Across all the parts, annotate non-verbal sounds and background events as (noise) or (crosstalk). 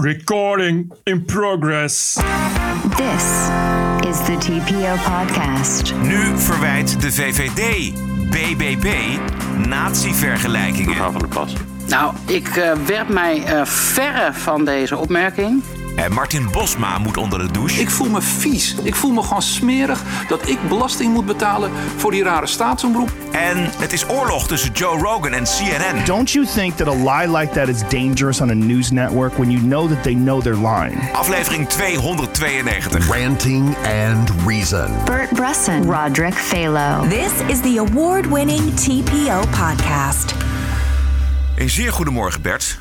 Recording in progress. This is the TPO podcast. Nu verwijt de VVD BBB natievergelijkingen. Mevrouw van der Plas. Nou, ik uh, werp mij uh, verre van deze opmerking. En Martin Bosma moet onder de douche. Ik voel me vies. Ik voel me gewoon smerig dat ik belasting moet betalen voor die rare staatsomroep. En het is oorlog tussen Joe Rogan en CNN. Don't you think that a lie like that is dangerous on a news network when you know that they know they're lying? Aflevering 292. Ranting and Reason. Bert Bresson, Roderick Phalo. This is the award-winning TPO podcast. Een zeer goedemorgen Bert.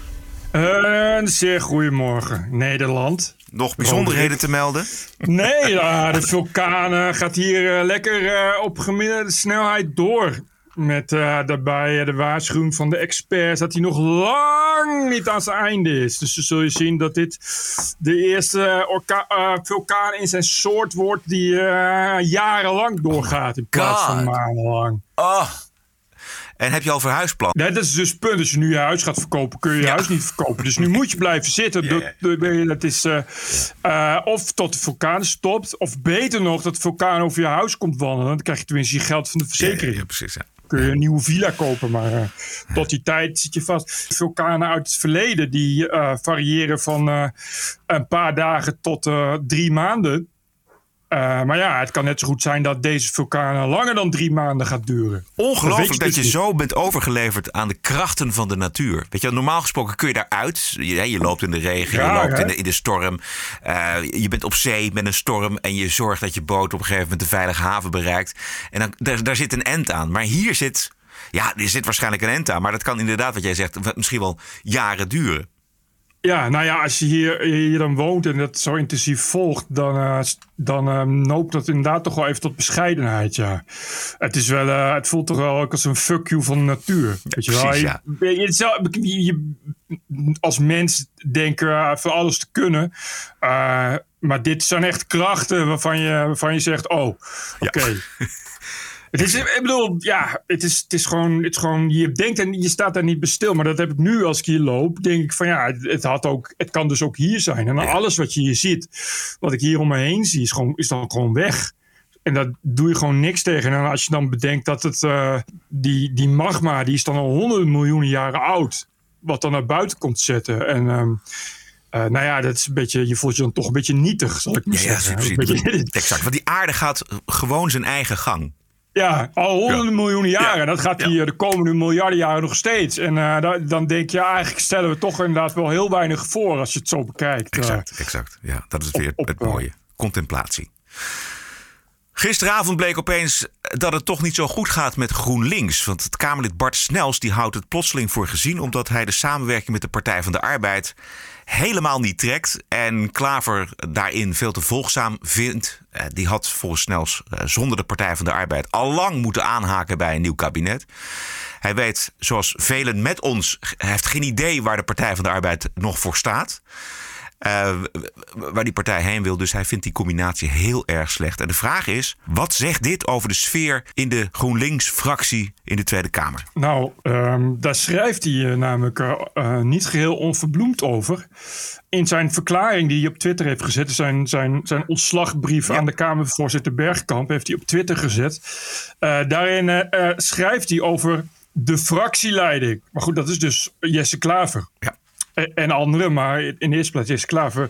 Een zeer goedemorgen, Nederland. Nog bijzonderheden te melden? Nee, ja, (laughs) de vulkaan gaat hier uh, lekker uh, op gemiddelde snelheid door. Met uh, daarbij de waarschuwing van de experts dat hij nog lang niet aan zijn einde is. Dus dan zul je zien dat dit de eerste vulkaan in zijn soort wordt die jarenlang doorgaat in plaats van maandenlang. Oh. En heb je al verhuisplan? Nee, dat is dus het punt. Als je nu je huis gaat verkopen, kun je je ja. huis niet verkopen. Dus nu moet je blijven zitten. Dat is uh, uh, of tot de vulkaan stopt. Of beter nog, dat de vulkaan over je huis komt wandelen. Dan krijg je tenminste je geld van de verzekering. Ja, precies. Ja. Kun je een nieuwe villa kopen, maar uh, tot die tijd zit je vast. Vulkanen uit het verleden die variëren van een paar dagen tot drie maanden. Uh, maar ja, het kan net zo goed zijn dat deze vulkaan langer dan drie maanden gaat duren. Ongelooflijk dat, dat je zo bent overgeleverd aan de krachten van de natuur. Weet je, normaal gesproken kun je daaruit. Je, je loopt in de regen, ja, je loopt in de, in de, storm. Uh, je bent op zee met een storm en je zorgt dat je boot op een gegeven moment de veilige haven bereikt. En dan, daar, daar zit een end aan. Maar hier zit, ja, er zit waarschijnlijk een end aan. Maar dat kan inderdaad, wat jij zegt, misschien wel jaren duren. Ja, nou ja, als je hier, hier dan woont en dat zo intensief volgt, dan, uh, dan uh, noopt dat inderdaad toch wel even tot bescheidenheid. Ja. Het, is wel, uh, het voelt toch wel ook als een fuck you van de natuur. Ja, weet je precies, wel? Je, ja. je, je, als mens denken voor alles te kunnen. maar dit zijn echt krachten waarvan je, waarvan je zegt: oh, oké. Okay. (laughs) Ja. Het is, ik bedoel, ja, het is, het is, gewoon, het is gewoon, je denkt en je staat daar niet bij stil. Maar dat heb ik nu als ik hier loop, denk ik van ja, het, het had ook, het kan dus ook hier zijn. En alles wat je hier ziet, wat ik hier om me heen zie, is, gewoon, is dan gewoon weg. En daar doe je gewoon niks tegen. En als je dan bedenkt dat het, uh, die, die magma, die is dan al honderden miljoenen jaren oud. Wat dan naar buiten komt zetten. En um, uh, nou ja, dat is een beetje, je voelt je dan toch een beetje nietig, zal ik maar ja, zeggen. Ja, precies. Beetje... Exact. Want die aarde gaat gewoon zijn eigen gang. Ja, al honderden ja. miljoenen jaren. Ja. Dat gaat hier de komende miljarden jaren nog steeds. En uh, dan denk je, eigenlijk stellen we toch inderdaad wel heel weinig voor als je het zo bekijkt. Exact, uh, exact. Ja, dat is weer op, het mooie. Contemplatie. Gisteravond bleek opeens dat het toch niet zo goed gaat met GroenLinks. Want het Kamerlid Bart Snels die houdt het plotseling voor gezien... omdat hij de samenwerking met de Partij van de Arbeid helemaal niet trekt. En Klaver daarin veel te volgzaam vindt. Die had volgens Snels zonder de Partij van de Arbeid al lang moeten aanhaken bij een nieuw kabinet. Hij weet, zoals velen met ons, heeft geen idee waar de Partij van de Arbeid nog voor staat. Uh, waar die partij heen wil. Dus hij vindt die combinatie heel erg slecht. En de vraag is: wat zegt dit over de sfeer in de GroenLinks-fractie in de Tweede Kamer? Nou, um, daar schrijft hij uh, namelijk uh, niet geheel onverbloemd over. In zijn verklaring die hij op Twitter heeft gezet, zijn, zijn, zijn ontslagbrief ja. aan de Kamervoorzitter Bergkamp, heeft hij op Twitter gezet. daarin schrijft hij over de fractieleiding. Maar goed, dat is dus Jesse Klaver. Ja en anderen, maar in de eerste plaats is Klaver.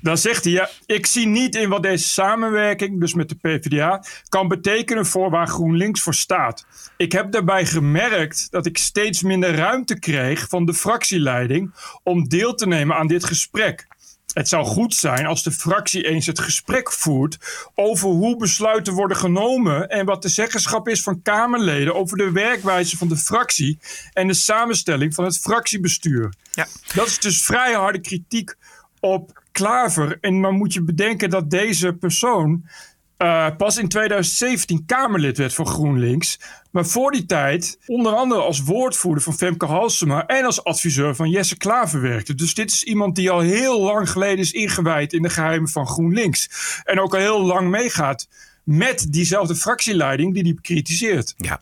Dan zegt hij, ja, ik zie niet in wat deze samenwerking, dus met de PvdA, kan betekenen voor waar GroenLinks voor staat. Ik heb daarbij gemerkt dat ik steeds minder ruimte kreeg van de fractieleiding om deel te nemen aan dit gesprek. Het zou goed zijn als de fractie eens het gesprek voert over hoe besluiten worden genomen en wat de zeggenschap is van Kamerleden over de werkwijze van de fractie en de samenstelling van het fractiebestuur. Ja. Dat is dus vrij harde kritiek op Klaver. En dan moet je bedenken dat deze persoon uh, pas in 2017 Kamerlid werd voor GroenLinks. Maar voor die tijd onder andere als woordvoerder van Femke Halsema en als adviseur van Jesse Klaver werkte. Dus dit is iemand die al heel lang geleden is ingewijd in de geheimen van GroenLinks. En ook al heel lang meegaat met diezelfde fractieleiding die die bekritiseert. Ja.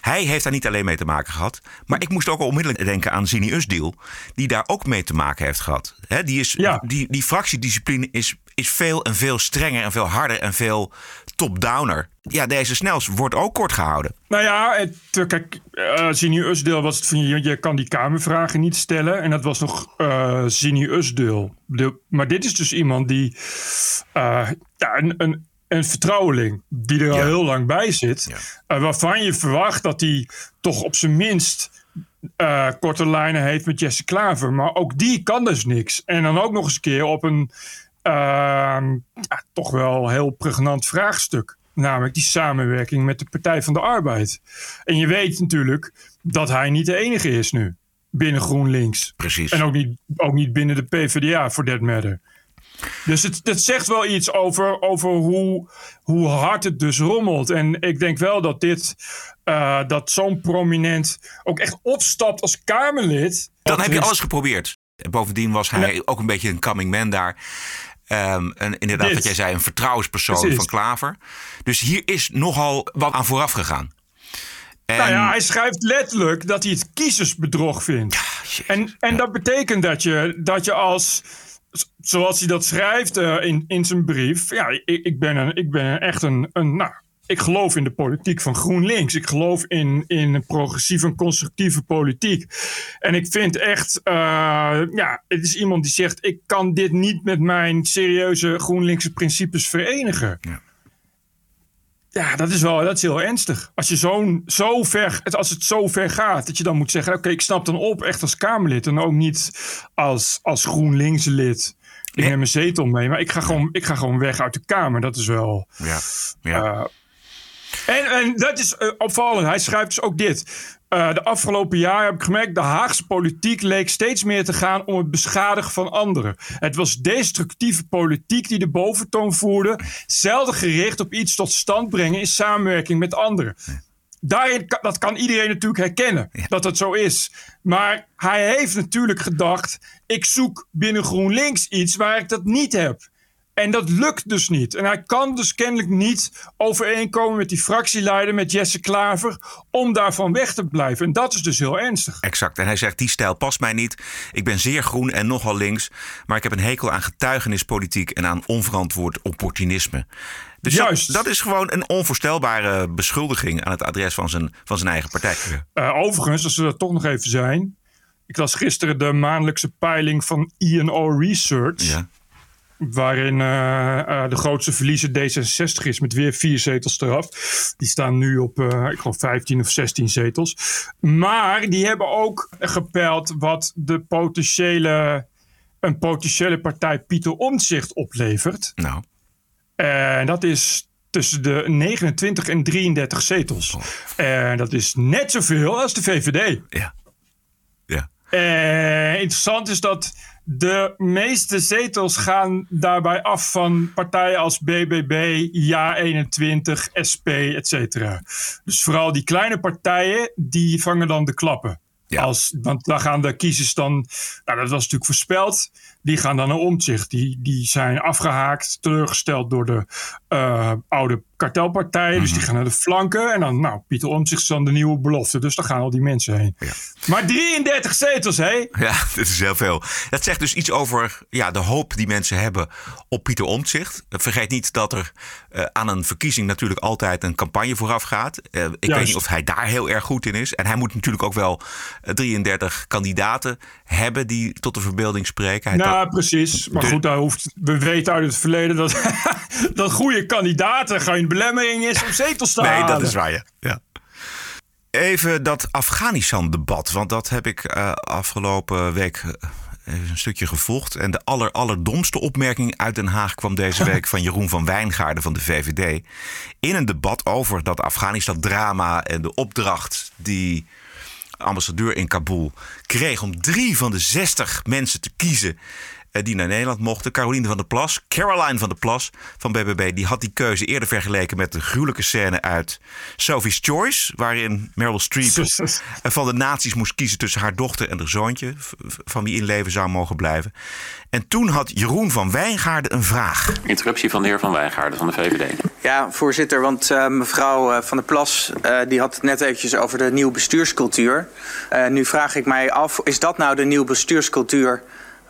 Hij heeft daar niet alleen mee te maken gehad. Maar ik moest ook onmiddellijk denken aan Zini Usdeel. Die daar ook mee te maken heeft gehad. Die, is, Ja. die, die fractiediscipline is, is veel en veel strenger en veel harder en veel top-downer. Ja, deze Snels wordt ook kort gehouden. Nou ja, het, eh, kijk, Zini Usdeel was het van je, je kan die kamervragen niet stellen. En dat was nog Zini Usdeel. De, maar dit is dus iemand die, ja, een, een, een vertrouweling, die er al Ja. heel lang bij zit. Ja. waarvan je verwacht dat hij toch op zijn minst korte lijnen heeft met Jesse Klaver. Maar ook die kan dus niks. En dan ook nog eens een keer op een ja, toch wel heel pregnant vraagstuk. Namelijk die samenwerking met de Partij van de Arbeid. En je weet natuurlijk dat hij niet de enige is nu binnen GroenLinks. Precies. En ook niet, ook niet binnen de PvdA, for that matter. Dus het, het zegt wel iets over, over hoe, hoe hard het dus rommelt. En ik denk wel dat dit, eh, dat zo'n prominent ook echt opstapt als Kamerlid. Dan Dat heb je alles geprobeerd. En bovendien was hij ook een beetje een coming man daar. Ehm, en inderdaad, Dit. wat jij zei, een vertrouwenspersoon Precies. van Klaver. Dus hier is nogal wat aan vooraf gegaan. En, Nou ja, hij schrijft letterlijk dat hij het kiezersbedrog vindt. jezus. En, en dat betekent dat je, dat je als, zoals hij dat schrijft eh, in, in zijn brief. Ja, ik, ik, ben, een, ik ben echt een, een. Nou, ik geloof in de politiek van GroenLinks. Ik geloof in, in een progressieve en constructieve politiek. En ik vind echt. eh, ja, het is iemand die zegt: ik kan dit niet met mijn serieuze GroenLinkse principes verenigen. Ja. Ja, dat is wel dat is heel ernstig. Als, je zo'n, zo ver, als het zo ver gaat, dat je dan moet zeggen: Oké, ik snap dan op, echt als Kamerlid. En ook niet als, als GroenLinks-lid. Ik Nee. neem mijn zetel mee, maar ik ga, gewoon, ik ga gewoon weg uit de Kamer. Dat is wel. ja, ja. eh, en, en dat is eh, opvallend. Hij schrijft dus ook dit. Eh, de afgelopen jaren heb ik gemerkt, de Haagse politiek leek steeds meer te gaan om het beschadigen van anderen. Het was destructieve politiek die de boventoon voerde, zelden gericht op iets tot stand brengen in samenwerking met anderen. Daarin, dat kan iedereen natuurlijk herkennen, dat dat zo is. Maar hij heeft natuurlijk gedacht, ik zoek binnen GroenLinks iets waar ik dat niet heb. En dat lukt dus niet. En hij kan dus kennelijk niet overeenkomen met die fractieleider, met Jesse Klaver, om daarvan weg te blijven. En dat is dus heel ernstig. Exact. En hij zegt, die stijl past mij niet. Ik ben zeer groen en nogal links. Maar ik heb een hekel aan getuigenispolitiek en aan onverantwoord opportunisme. Dus dat- Juist. Dat, is gewoon een onvoorstelbare beschuldiging aan het adres van zijn, van zijn eigen partij. Eh, overigens, als we dat toch nog even zijn. Ik las gisteren de maandelijkse peiling van INO Research. Ja. Waarin eh, eh, de grootste verliezer D66 is met weer vier zetels eraf. Die staan nu op, eh, ik geloof, 15 of 16 zetels. Maar die hebben ook gepeild wat de potentiële, een potentiële partij Pieter Omtzigt oplevert. Nou, En dat is tussen de 29 en 33 zetels. En dat is net zoveel als de VVD. ja. Ja. Eh, interessant is dat de meeste zetels gaan daarbij af van partijen als BBB, Ja21, SP, et cetera. Dus vooral die kleine partijen, die vangen dan de klappen. Ja. Als, want daar gaan de kiezers dan, nou dat was natuurlijk voorspeld, die gaan dan naar omzicht. Die, die zijn afgehaakt, teleurgesteld door de eh, oude kartelpartijen. Dus die gaan naar de flanken. En dan, nou, Pieter Omtzigt is dan de nieuwe belofte. Dus daar gaan al die mensen heen. Ja. Maar 33 zetels, hé? Ja, (laughs) dit is heel veel. Dat zegt dus iets over ja, de hoop die mensen hebben op Pieter Omtzigt. Vergeet niet dat er eh, aan een verkiezing natuurlijk altijd een campagne vooraf gaat. Eh, ik weet niet of hij daar heel erg goed in is. En hij moet natuurlijk ook wel eh, 33 kandidaten hebben die tot de verbeelding spreken. Hij Nou, precies. Maar goed, daar hoeft, we weten uit het verleden dat, (laughs) dat goede kandidaten geen belemmering is om zetels te Nee, halen. dat is waar, ja. ja. Even dat Afghanistan-debat, want dat heb ik eh, afgelopen week eh, een stukje gevolgd. En de aller, allerdomste opmerking uit Den Haag kwam deze (laughs) week van Jeroen van Wijngaarden van de VVD. In een debat over dat Afghanistan-drama en de opdracht die ambassadeur in Kabul kreeg om drie van de 60 mensen te kiezen die naar Nederland mochten. Caroline van der Plas, Caroline van der Plas van BBB, die had die keuze eerder vergeleken met de gruwelijke scène uit Sophie's Choice, waarin Meryl Streep (laughs) eh, van de nazi's moest kiezen tussen haar dochter en haar zoontje, van wie in leven zou mogen blijven. En toen had Jeroen van Wijngaarden een vraag. Interruptie van de heer Van Wijngaarden van de VVD. Ja, voorzitter, want eh, mevrouw eh, Van der Plas eh, die had het net eventjes over de nieuwe bestuurscultuur. Eh, nu vraag ik mij af, is dat nou de nieuwe bestuurscultuur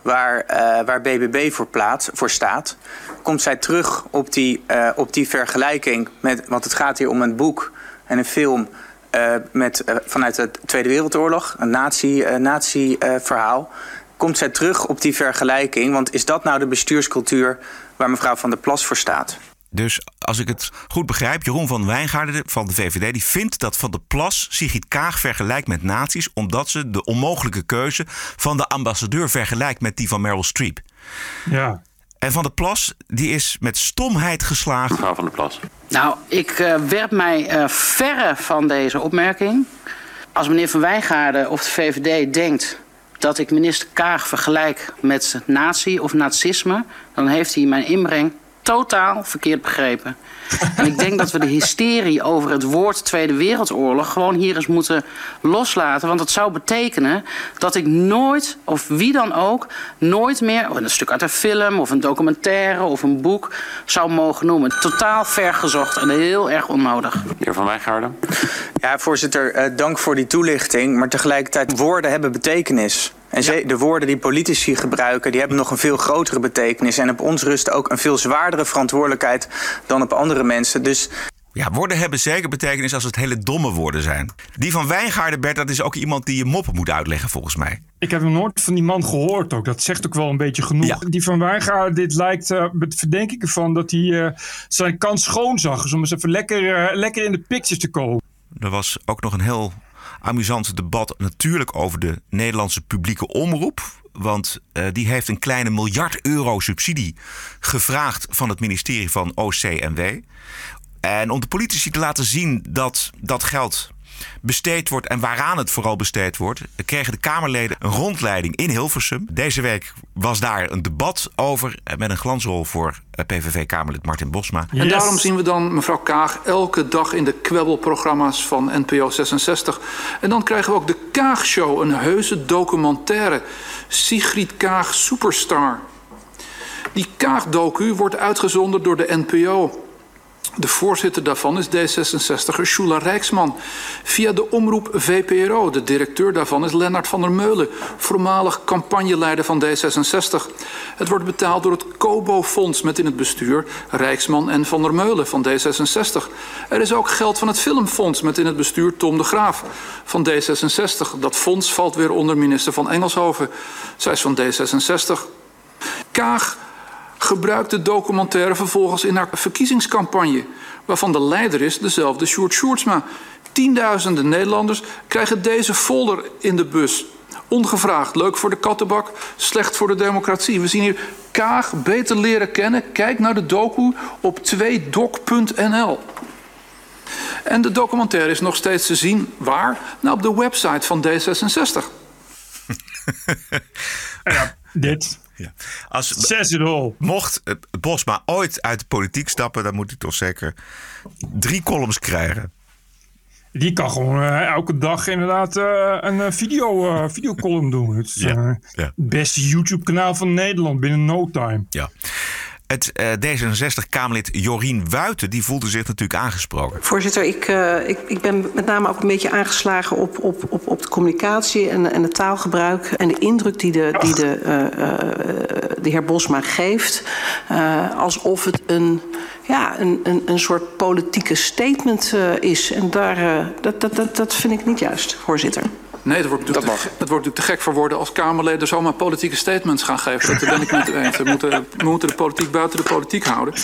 waar, eh, waar BBB voor, staat? Komt zij terug op die, eh, op die vergelijking met, want het gaat hier om een boek en een film eh, met, vanuit de Tweede Wereldoorlog, een nazi, eh, nazi verhaal. Komt zij terug op die vergelijking? Want is dat nou de bestuurscultuur waar mevrouw Van der Plas voor staat? Dus als ik het goed begrijp, Jeroen van Wijngaarden van de VVD... die vindt dat Van der Plas Sigrid Kaag vergelijkt met nazi's... omdat ze de onmogelijke keuze van de ambassadeur vergelijkt met die van Meryl Streep. Ja. En Van der Plas die is met stomheid geslaagd. Mevrouw Van der Plas. Nou, ik eh, werp mij eh, verre van deze opmerking. Als meneer Van Wijngaarden of de VVD denkt dat ik minister Kaag vergelijk met nazi of nazisme, dan heeft hij mijn inbreng totaal verkeerd begrepen. En ik denk dat we de hysterie over het woord Tweede Wereldoorlog gewoon hier eens moeten loslaten. Want het zou betekenen dat ik nooit, of wie dan ook, nooit meer een stuk uit een film of een documentaire of een boek zou mogen noemen. Totaal vergezocht en heel erg onnodig. De heer Van Wijngaarden. Ja, voorzitter, eh, dank voor die toelichting. Maar tegelijkertijd, woorden hebben betekenis. En ze- de woorden die politici gebruiken, die hebben nog een veel grotere betekenis. En op ons rust ook een veel zwaardere verantwoordelijkheid dan op andere mensen. Dus Ja, woorden hebben zeker betekenis als het hele domme woorden zijn. Die van Wijngaarden, Bert, dat is ook iemand die je moppen moet uitleggen volgens mij. Ik heb nog nooit van die man gehoord ook. Dat zegt ook wel een beetje genoeg. Ja. Die van Wijngaarden, dit lijkt, eh, met verdenk ik ervan, dat hij eh, zijn kans schoon zag. Dus om eens even lekker, eh, lekker in de pictures te komen. Er was ook nog een heel amusant debat natuurlijk over de Nederlandse publieke omroep. Want eh, die heeft een kleine miljard euro subsidie gevraagd van het ministerie van OCMW. En om de politici te laten zien dat dat geld besteed wordt en waaraan het vooral besteed wordt, kregen de Kamerleden een rondleiding in Hilversum. Deze week was daar een debat over eh, met een glansrol voor eh, PVV-Kamerlid Martin Bosma. En daarom zien we dan mevrouw Kaag elke dag in de kwebbelprogramma's van NPO 66. En dan krijgen we ook de Kaagshow, een heuse documentaire. Sigrid Kaag Superstar. Die Kaag-docu wordt uitgezonden door de NPO. De voorzitter daarvan is D66er Shula Rijksman. Via de omroep VPRO. De directeur daarvan is Lennart van der Meulen, voormalig campagneleider van D66. Het wordt betaald door het Kobo-fonds met in het bestuur Rijksman en van der Meulen van D66. Er is ook geld van het Filmfonds met in het bestuur Tom de Graaf van D66. Dat fonds valt weer onder minister van Engelshoven. Zij is van D66. Kaag gebruikt de documentaire vervolgens in haar verkiezingscampagne, waarvan de leider is dezelfde Sjoerd Sjoerdsma. Tienduizenden Nederlanders krijgen deze folder in de bus. Ongevraagd, leuk voor de kattenbak, slecht voor de democratie. We zien hier Kaag beter leren kennen. Kijk naar de docu op 2doc.nl. En de documentaire is nog steeds te zien waar? Nou, op de website van D66. (laughs) Ja, dit. Ja. Als, Zes in all. Mocht Bosma ooit uit de politiek stappen, dan moet hij toch zeker drie columns krijgen. Die kan gewoon eh, elke dag inderdaad eh, een eh, video, videocolumn doen. Het is Ja, ja. het beste YouTube-kanaal van Nederland binnen no time. Ja. Het eh, D66-Kamerlid Jorien Wuiten die voelde zich natuurlijk aangesproken. Voorzitter, ik, uh, ik, ik ben met name ook een beetje aangeslagen op, op, op, op de communicatie en, en het taalgebruik. En de indruk die de, die de, uh, de heer Bosma geeft. alsof het een, ja, een, een, een soort politieke statement is. En daar, dat, dat, dat, dat vind ik niet juist, voorzitter. Nee, dat wordt, natuurlijk te, dat wordt natuurlijk te gek voor woorden als Kamerleden zomaar politieke statements gaan geven. Dat ben ik met u eens. We moeten, we moeten de politiek buiten de politiek houden.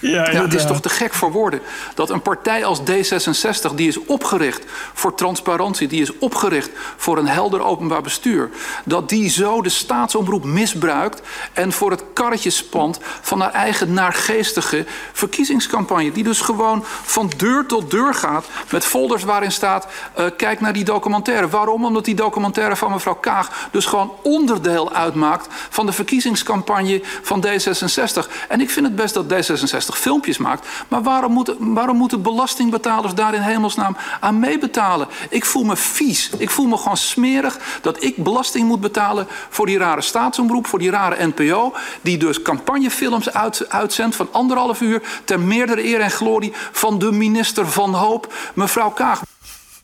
Ja, Ja, het is toch te gek voor woorden dat een partij als D66, die is opgericht voor transparantie, die is opgericht voor een helder openbaar bestuur, dat die zo de staatsomroep misbruikt en voor het karretje spant van haar eigen naargeestige verkiezingscampagne. Die dus gewoon van deur tot deur gaat met folders waarin staat: eh, kijk naar die documentaire. Waarom? Omdat die documentaire van mevrouw Kaag dus gewoon onderdeel uitmaakt van de verkiezingscampagne van D66. En ik vind het best dat D66 filmpjes maakt. Maar waarom moeten, waarom moeten belastingbetalers daar in hemelsnaam aan meebetalen? Ik voel me vies. Ik voel me gewoon smerig dat ik belasting moet betalen voor die rare staatsomroep, voor die rare NPO. Die dus campagnefilms uit, uitzendt van anderhalf uur ter meerdere eer en glorie van de minister van Hoop, mevrouw Kaag.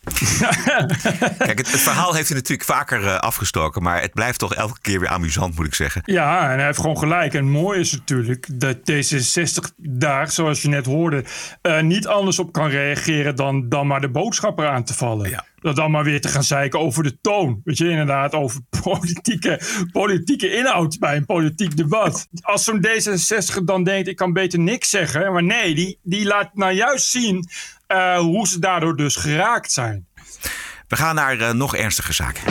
(laughs) Kijk, het, het verhaal heeft hij natuurlijk vaker eh, afgestoken. Maar het blijft toch elke keer weer amusant, moet ik zeggen. Ja, en hij heeft gewoon gelijk. En mooi is natuurlijk dat D66 daar, zoals je net hoorde, eh, niet anders op kan reageren dan, dan maar de boodschapper aan te vallen. Ja. Dat dan maar weer te gaan zeiken over de toon. Weet je, inderdaad, over (laughs) politieke, politieke inhoud bij een politiek debat. Als zo'n D66 dan denkt, ik kan beter niks zeggen. Maar nee, die, die laat nou juist zien uh, hoe ze daardoor dus geraakt zijn. We gaan naar uh, nog ernstige zaken.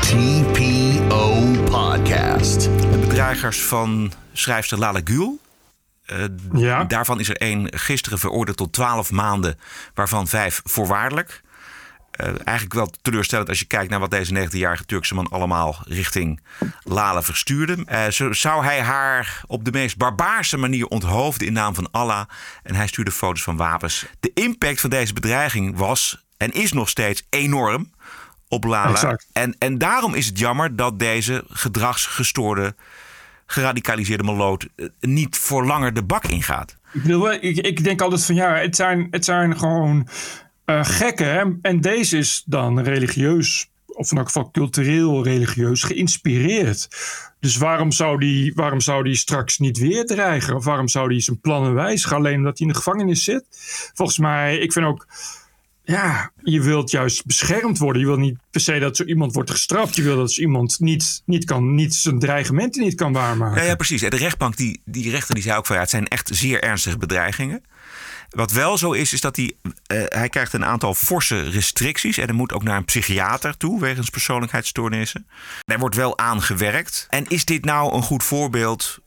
TPO Podcast. De bedreigers van schrijfster Lala Gül. Uh, ja. Daarvan is er één gisteren veroordeeld tot 12 maanden, waarvan vijf voorwaardelijk. Uh, eigenlijk wel teleurstellend als je kijkt naar wat deze 19-jarige Turkse man allemaal richting Lala verstuurde. Uh, zo zou hij haar op de meest barbaarse manier onthoofden in naam van Allah. En hij stuurde foto's van wapens. De impact van deze bedreiging was en is nog steeds enorm op Lala. Exact. En, en daarom is het jammer dat deze gedragsgestoorde, geradicaliseerde maloot niet voor langer de bak ingaat. Ik, bedoel, ik, ik denk altijd van ja, het zijn, het zijn gewoon uh, gekken. Hè? En deze is dan religieus, of in elk geval cultureel religieus, geïnspireerd. Dus waarom zou, die, waarom zou die straks niet weer dreigen? Of waarom zou die zijn plannen wijzigen? Alleen omdat hij in de gevangenis zit? Volgens mij, ik vind ook. Ja, je wilt juist beschermd worden. Je wil niet per se dat zo iemand wordt gestraft. Je wil dat iemand niet, niet, kan, niet zijn dreigementen niet kan waarmaken. Ja, ja precies. De rechtbank, die, die rechter, die zei ook van ja, het zijn echt zeer ernstige bedreigingen. Wat wel zo is, is dat hij, uh, hij krijgt een aantal forse restricties. En hij moet ook naar een psychiater toe wegens persoonlijkheidsstoornissen. Er wordt wel aan gewerkt. En is dit nou een goed voorbeeld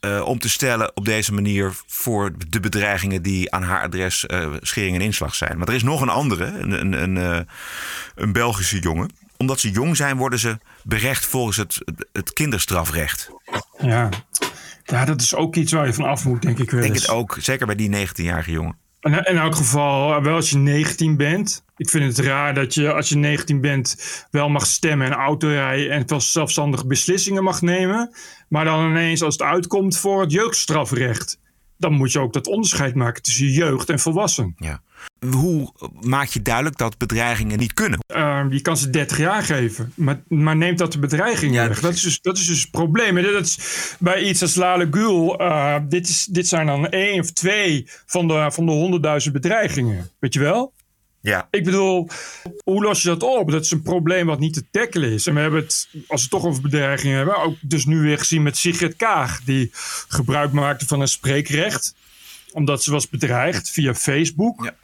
uh, om te stellen op deze manier voor de bedreigingen die aan haar adres uh, schering en inslag zijn? Want er is nog een andere, een, een, een, een Belgische jongen. Omdat ze jong zijn, worden ze berecht volgens het, het kinderstrafrecht. Ja. Ja, dat is ook iets waar je van af moet, denk ik wel. Ik denk het ook, zeker bij die 19-jarige jongen. In, in elk geval, wel als je 19 bent. Ik vind het raar dat je als je 19 bent wel mag stemmen en autorijden en wel zelfstandige beslissingen mag nemen. Maar dan ineens als het uitkomt voor het jeugdstrafrecht. Dan moet je ook dat onderscheid maken tussen jeugd en volwassen. Ja. Hoe maak je duidelijk dat bedreigingen niet kunnen? Uh, je kan ze 30 jaar geven, maar, maar neemt dat de bedreiging ja, weg? Dat is, dus, dat is dus het probleem. En dat is bij iets als Lale Gül. Uh, dit, is, dit zijn dan één of twee van de, van de honderdduizend bedreigingen. Weet je wel? Ja. Ik bedoel, hoe los je dat op? Dat is een probleem wat niet te tackelen is. En we hebben het, als we het toch over bedreigingen hebben, ook dus nu weer gezien met Sigrid Kaag, die gebruik maakte van een spreekrecht, omdat ze was bedreigd via Facebook. Ja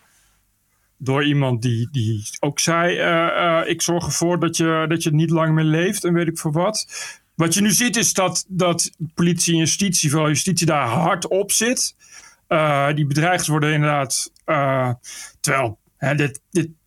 door iemand die, die ook zei: uh, uh, Ik zorg ervoor dat je, dat je niet lang meer leeft en weet ik voor wat. Wat je nu ziet is dat, dat politie en justitie, vooral justitie, daar hard op zit. Uh, die bedreigd worden inderdaad. terwijl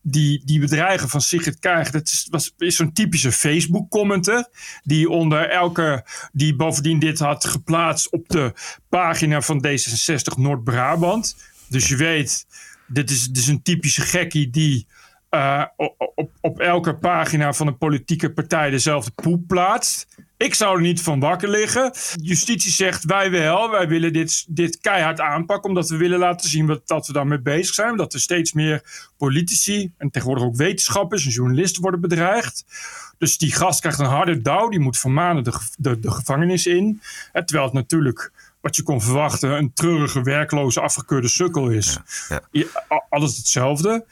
die, die bedreigen van Sigrid Kaag, dat is, was, is zo'n typische Facebook-commenter. Die onder elke, die bovendien dit had geplaatst op de pagina van D66 Noord-Brabant. Dus je weet dit is, een typische gekkie die uh, op, op elke pagina van een politieke partij dezelfde poep plaatst. Ik zou er niet van wakker liggen. Justitie zegt wij wel, wij willen dit, dit keihard aanpakken, omdat we willen laten zien wat, dat we daarmee bezig zijn. Dat er steeds meer politici en tegenwoordig ook wetenschappers en journalisten worden bedreigd. Dus die gast krijgt een harde douw, die moet van maanden de, de, de gevangenis in. En terwijl het natuurlijk wat je kon verwachten, een treurige, werkloze, afgekeurde sukkel is. Ja, ja. Alles hetzelfde.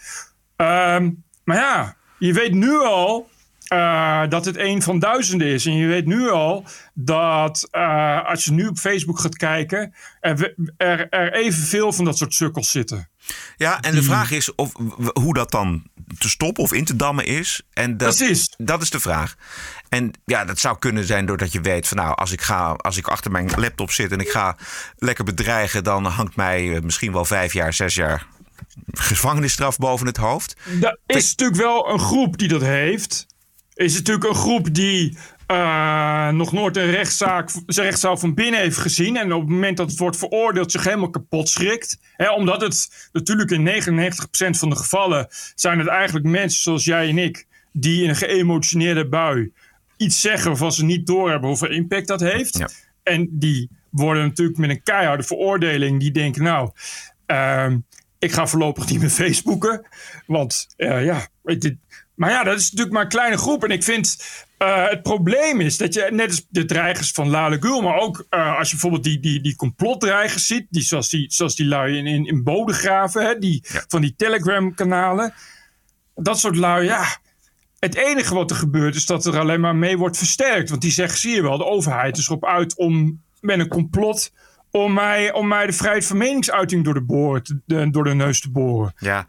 Um, maar ja, je weet nu al, uh, dat het een van duizenden is. En je weet nu al dat uh, als je nu op Facebook gaat kijken, er, er, er evenveel van dat soort sukkels zitten. Ja, en de vraag is of, hoe dat dan te stoppen of in te dammen is. En dat, Precies. Dat is de vraag. En ja, dat zou kunnen zijn doordat je weet van nou, als ik, ga, als ik achter mijn laptop zit en ik ga lekker bedreigen, dan hangt mij eh, misschien wel vijf jaar, zes jaar gevangenisstraf boven het hoofd. Er is natuurlijk wel een groep die dat heeft. Is natuurlijk een groep die uh, nog nooit een rechtszaak, zijn rechtszaal van binnen heeft gezien. En op het moment dat het wordt veroordeeld, zich helemaal kapot schrikt. He, omdat het natuurlijk in 99% van de gevallen zijn het eigenlijk mensen zoals jij en ik. die in een geëmotioneerde bui iets zeggen waarvan ze niet doorhebben hoeveel impact dat heeft. Ja. En die worden natuurlijk met een keiharde veroordeling. Die denken, nou, uh, ik ga voorlopig niet meer (laughs) Facebooken. Want uh, ja, dit, maar ja, dat is natuurlijk maar een kleine groep. En ik vind uh, het probleem is dat je, net als de dreigers van Lale Gul, maar ook uh, als je bijvoorbeeld die, die, die complotdreigers ziet, die, zoals, die, zoals die lui in, in, in Bodegraven, hè, die, Ja. van die Telegram-kanalen. Dat soort lui, ja. Het enige wat er gebeurt is dat er alleen maar mee wordt versterkt. Want die zeggen, zie je wel, de overheid is erop uit om met een complot om mij, om mij de vrijheid van meningsuiting door de, te- door de neus te boren. Ja.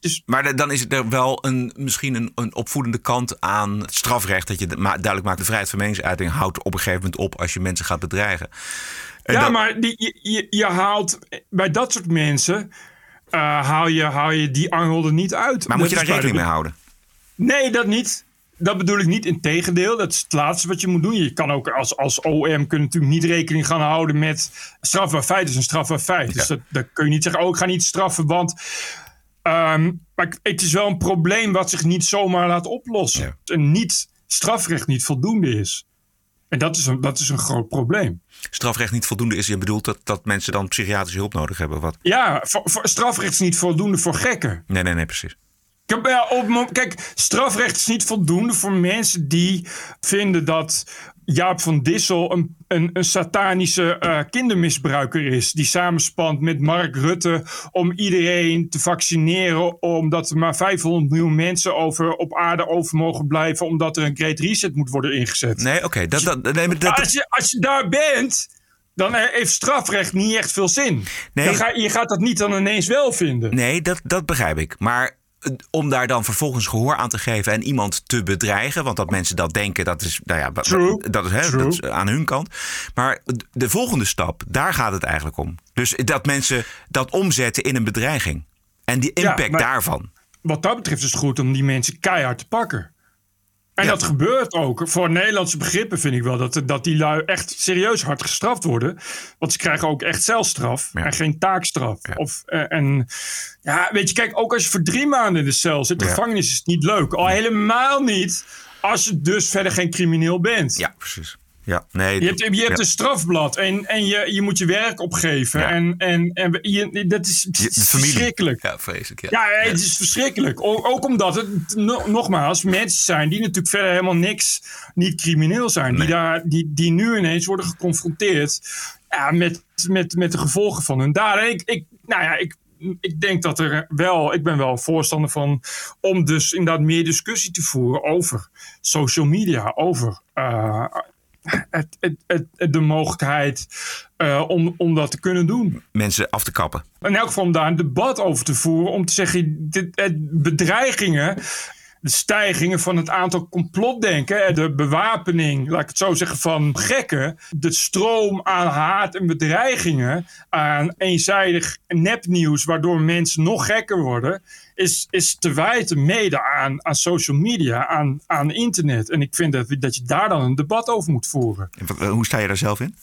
Dus, Maar dan is er wel een, misschien een, een opvoedende kant aan het strafrecht. Dat je duidelijk maakt, de vrijheid van meningsuiting houdt op een gegeven moment op als je mensen gaat bedreigen. En ja, maar die, je, je, je haalt bij dat soort mensen. eh, haal, je, haal je die angel er niet uit. Maar moet je daar rekening mee houden? Nee, dat niet. Dat bedoel ik niet. Integendeel, dat is het laatste wat je moet doen. Je kan ook als, als OM kun natuurlijk niet rekening gaan houden met strafbaar feit is een strafbaar feit. Dus dat, dat kun je niet zeggen, oh ik ga niet straffen, want ehm, maar het is wel een probleem wat zich niet zomaar laat oplossen. En niet strafrecht niet voldoende is. En dat is een, dat is een groot probleem. Strafrecht niet voldoende is. Je bedoelt dat, dat mensen dan psychiatrische hulp nodig hebben? Wat? Ja, voor, voor- strafrecht is niet voldoende voor gekken. Nee, nee, nee, precies. Kijk, ja, op het mom- Kijk, strafrecht is niet voldoende voor mensen die vinden dat Jaap van Dissel een, een, een satanische eh, kindermisbruiker is. Die samenspant met Mark Rutte om iedereen te vaccineren. Omdat er maar 500 miljoen mensen over, op aarde over mogen blijven. Omdat er een Great Reset moet worden ingezet. Nee, oké. dat, dat, nee, maar Maar dat, als, je, als je daar bent, dan heeft strafrecht niet echt veel zin. Nee. Ga, je gaat dat niet dan ineens wel vinden. Nee, dat, dat begrijp ik. Maar om daar dan vervolgens gehoor aan te geven en iemand te bedreigen, want dat mensen dat denken, dat is, nou ja, True. Dat, is, hè, True. dat is aan hun kant. Maar de volgende stap, daar gaat het eigenlijk om. Dus dat mensen dat omzetten in een bedreiging. En die impact daarvan. wat dat betreft is het goed om die mensen keihard te pakken. En Ja. dat gebeurt ook. Voor Nederlandse begrippen vind ik wel dat, dat die lui echt serieus hard gestraft worden. Want ze krijgen ook echt celstraf Ja. en geen taakstraf. Ja. Of, eh, en ja, weet je, kijk, ook als je voor drie maanden in de cel zit, de gevangenis is het niet leuk. Al helemaal niet als je dus verder geen crimineel bent. Ja, precies. Ja, nee. Je hebt, je hebt ja. een strafblad en, en je, je moet je werk opgeven. Ja. En, en, en je, dat is, verschrikkelijk. Ja, vreselijk. Ja. Ja, het is verschrikkelijk. Ook, ook omdat het, no- nogmaals, mensen zijn die natuurlijk verder helemaal niks, niet crimineel zijn. Die, daar, die, die nu ineens worden geconfronteerd ja, met, met, met de gevolgen van hun daden. Ik, ik, nou ja, ik, ik denk dat er wel, ik ben wel voorstander van om dus inderdaad meer discussie te voeren over social media, over eh, het, het, het, de mogelijkheid eh, om, om dat te kunnen doen Mensen af te kappen. in elk geval om daar een debat over te voeren. Om te zeggen, dit, het bedreigingen, de stijgingen van het aantal complotdenken, de bewapening, laat ik het zo zeggen, van gekken, de stroom aan haat en bedreigingen, aan eenzijdig nepnieuws, waardoor mensen nog gekker worden, is, is te wijten mede aan, aan social media, aan, aan internet. En ik vind dat, dat je daar dan een debat over moet voeren. En Hoe sta je daar zelf in?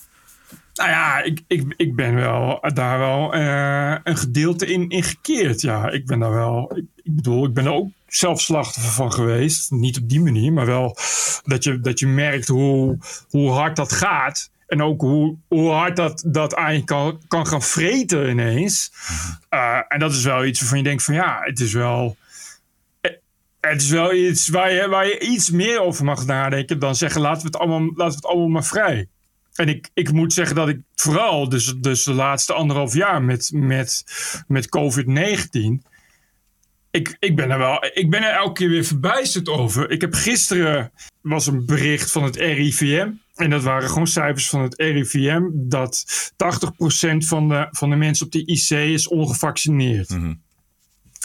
Nou ja, ik, ik, ik ben wel daar wel eh, een gedeelte in, in gekeerd. Ja, ik ben daar wel. Ik, ik bedoel, ik ben er ook zelf slachtoffer van geweest. Niet op die manier, maar wel dat je, dat je merkt hoe, hoe hard dat gaat. En ook hoe, hoe hard dat, dat aan je kan, kan gaan vreten ineens. Eh, en dat is wel iets waarvan je denkt van ja, het is wel... eh, Het is wel iets waar je, waar je iets meer over mag nadenken dan zeggen laten we het allemaal, laten we het allemaal maar vrij. En ik, ik moet zeggen dat ik vooral dus, dus de laatste anderhalf jaar met, met, met COVID-19... ik, ik, ben er wel, ik ben er elke keer weer verbijsterd over. Ik heb gisteren was een bericht van het RIVM. En dat waren gewoon cijfers van het RIVM. Dat 80% van de, van de mensen op de IC is ongevaccineerd.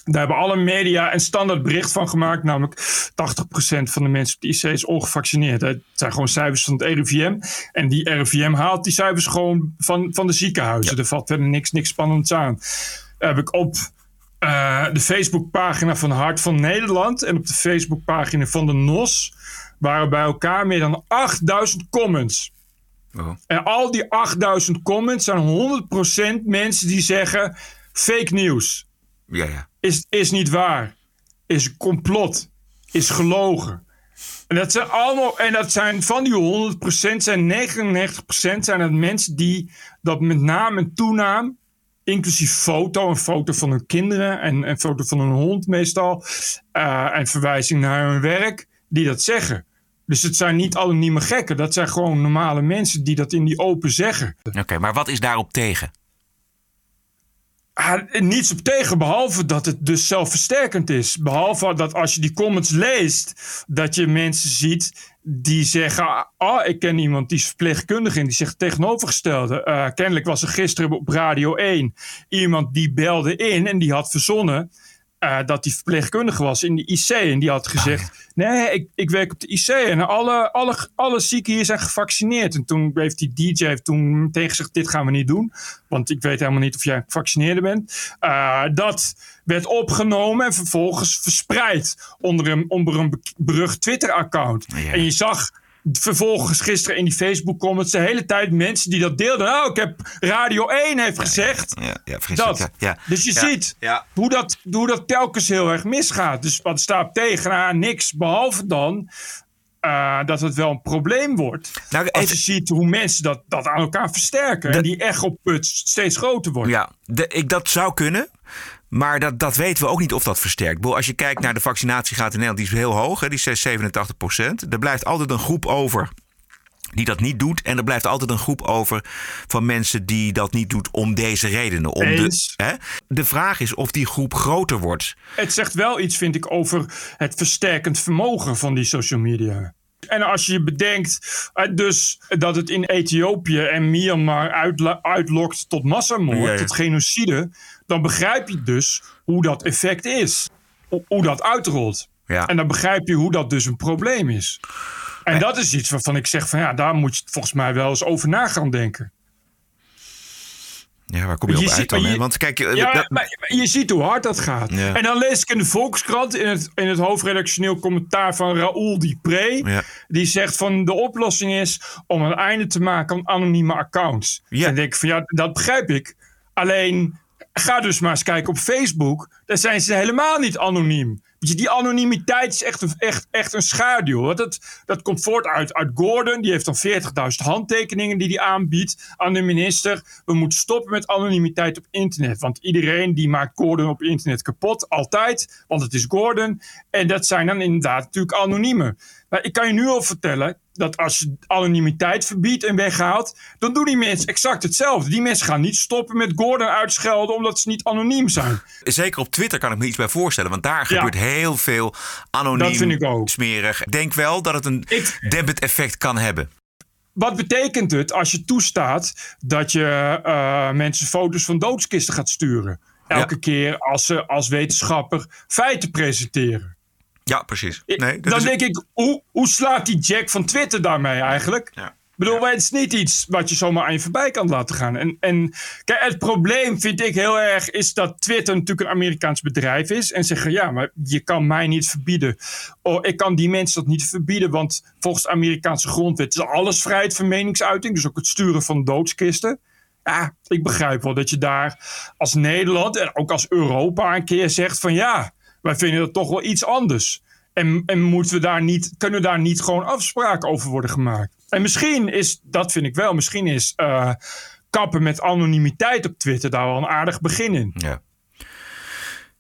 Daar hebben alle media een standaard bericht van gemaakt. Namelijk 80% van de mensen op de IC is ongevaccineerd. Het zijn gewoon cijfers van het RIVM. En die RIVM haalt die cijfers gewoon van, van de ziekenhuizen. Er valt verder niks, niks spannends aan. Daar heb ik op uh, de Facebookpagina van Hart van Nederland en op de Facebookpagina van de NOS waren bij elkaar meer dan 8000 comments. Oh. En al die 8000 comments zijn 100% mensen die zeggen: fake news. Ja, ja. Is, is niet waar. Is een complot. Is gelogen. En dat zijn allemaal, en dat zijn van die 100% zijn 99% zijn het mensen die dat met naam en toenaam inclusief foto, een foto van hun kinderen en een foto van hun hond meestal, uh, en verwijzing naar hun werk, die dat zeggen. Dus het zijn niet anonieme gekken, dat zijn gewoon normale mensen die dat in die open zeggen. Oké, maar wat is daarop tegen? Ah, niets op tegen, behalve dat het dus zelfversterkend is. Behalve dat als je die comments leest, dat je mensen ziet die zeggen: Ah, ik ken iemand die is verpleegkundige en die zegt tegenovergestelde. Uh, kennelijk was er gisteren op Radio 1 iemand die belde in en die had verzonnen. Uh, dat die verpleegkundige was in de IC. En die had gezegd: Nee, ik, ik werk op de IC. En alle, alle, alle zieken hier zijn gevaccineerd. En toen heeft die DJ heeft toen meteen gezegd: Dit gaan we niet doen. Want ik weet helemaal niet of jij gevaccineerde bent. Uh, dat werd opgenomen en vervolgens verspreid onder een, onder een berucht Twitter-account. Ja. En je zag vervolgens gisteren in die Facebook-comments de hele tijd mensen die dat deelden. Nou, ik heb Radio 1 heeft gezegd. Ja, ja, dat. Ja. Dus je ziet ja. Hoe, dat, hoe dat telkens heel erg misgaat. Dus wat staat tegen? Nou, niks. Behalve dan uh, dat het wel een probleem wordt. Nou, Als je ziet hoe mensen dat, dat aan elkaar versterken. En die echoput steeds groter wordt. Ja, de, ik, dat zou kunnen. Maar dat, dat weten we ook niet of dat versterkt. Als je kijkt naar de vaccinatiegraad in Nederland, die is heel hoog. Hè, die is 87 procent. Er blijft altijd een groep over die dat niet doet. En er blijft altijd een groep over van mensen die dat niet doet om deze redenen. Om de, hè? de vraag is of die groep groter wordt. Het zegt wel iets, vind ik, over het versterkend vermogen van die social media. En als je bedenkt eh, dus dat het in Ethiopië en Myanmar uitlokt tot massamoord, Ja, ja. tot genocide, dan begrijp je dus hoe dat effect is. Ho- Hoe dat uitrolt. Ja. En dan begrijp je hoe dat dus een probleem is. En dat is iets waarvan ik zeg van ja, daar moet je volgens mij wel eens over na gaan denken. Ja, waar kom je, Je op ziet- uit dan? je- Want kijk, eh, Ja, dat- maar, maar je ziet hoe hard dat gaat. Ja. En dan lees ik in de Volkskrant in het, in het hoofdredactioneel commentaar van Raoul Dupré. Ja. Die zegt van de oplossing is om een einde te maken aan anonieme accounts. En dan denk ik van ja, dat begrijp ik. Alleen ga dus maar eens kijken op Facebook. Daar zijn ze helemaal niet anoniem. Die anonimiteit is echt een, echt, echt een schaduw. Want dat, dat komt voort uit, uit Gordon. Die heeft dan 40.000 handtekeningen die hij aanbiedt aan de minister. We moeten stoppen met anonimiteit op internet. Want iedereen die maakt Gordon op internet kapot. Altijd. Want het is Gordon. En dat zijn dan inderdaad natuurlijk anoniemen. Maar ik kan je nu al vertellen dat als je anonimiteit verbiedt en weghaalt, dan doen die mensen exact hetzelfde. Die mensen gaan niet stoppen met Gordon uitschelden omdat ze niet anoniem zijn. Zeker op Twitter kan ik me iets bij voorstellen. Want daar Ja. gebeurt heel veel anoniem, Dat vind ik ook. smerig. Ik denk wel dat het een Ik- dempend effect kan hebben. Wat betekent het als je toestaat dat je eh, mensen foto's van doodskisten gaat sturen? Elke Ja. keer als ze als wetenschapper feiten presenteren. Ja, precies. Nee, dan is- denk ik, hoe, hoe slaat die Jack van Twitter daarmee eigenlijk? Ja. Ik bedoel, het is niet iets wat je zomaar aan je voorbij kan laten gaan. En, en kijk, het probleem vind ik heel erg is dat Twitter natuurlijk een Amerikaans bedrijf is. En zeggen, ja, maar je kan mij niet verbieden. Oh, ik kan die mensen dat niet verbieden, want volgens de Amerikaanse grondwet is alles vrijheid van meningsuiting. Dus ook het sturen van doodskisten. Ja, ik begrijp wel dat je daar als Nederland en ook als Europa een keer zegt van ja, wij vinden dat toch wel iets anders. En, en moeten we daar niet, kunnen daar niet gewoon afspraken over worden gemaakt? En misschien is, dat vind ik wel, misschien is eh, kappen met anonimiteit op Twitter daar wel een aardig begin in. Ja.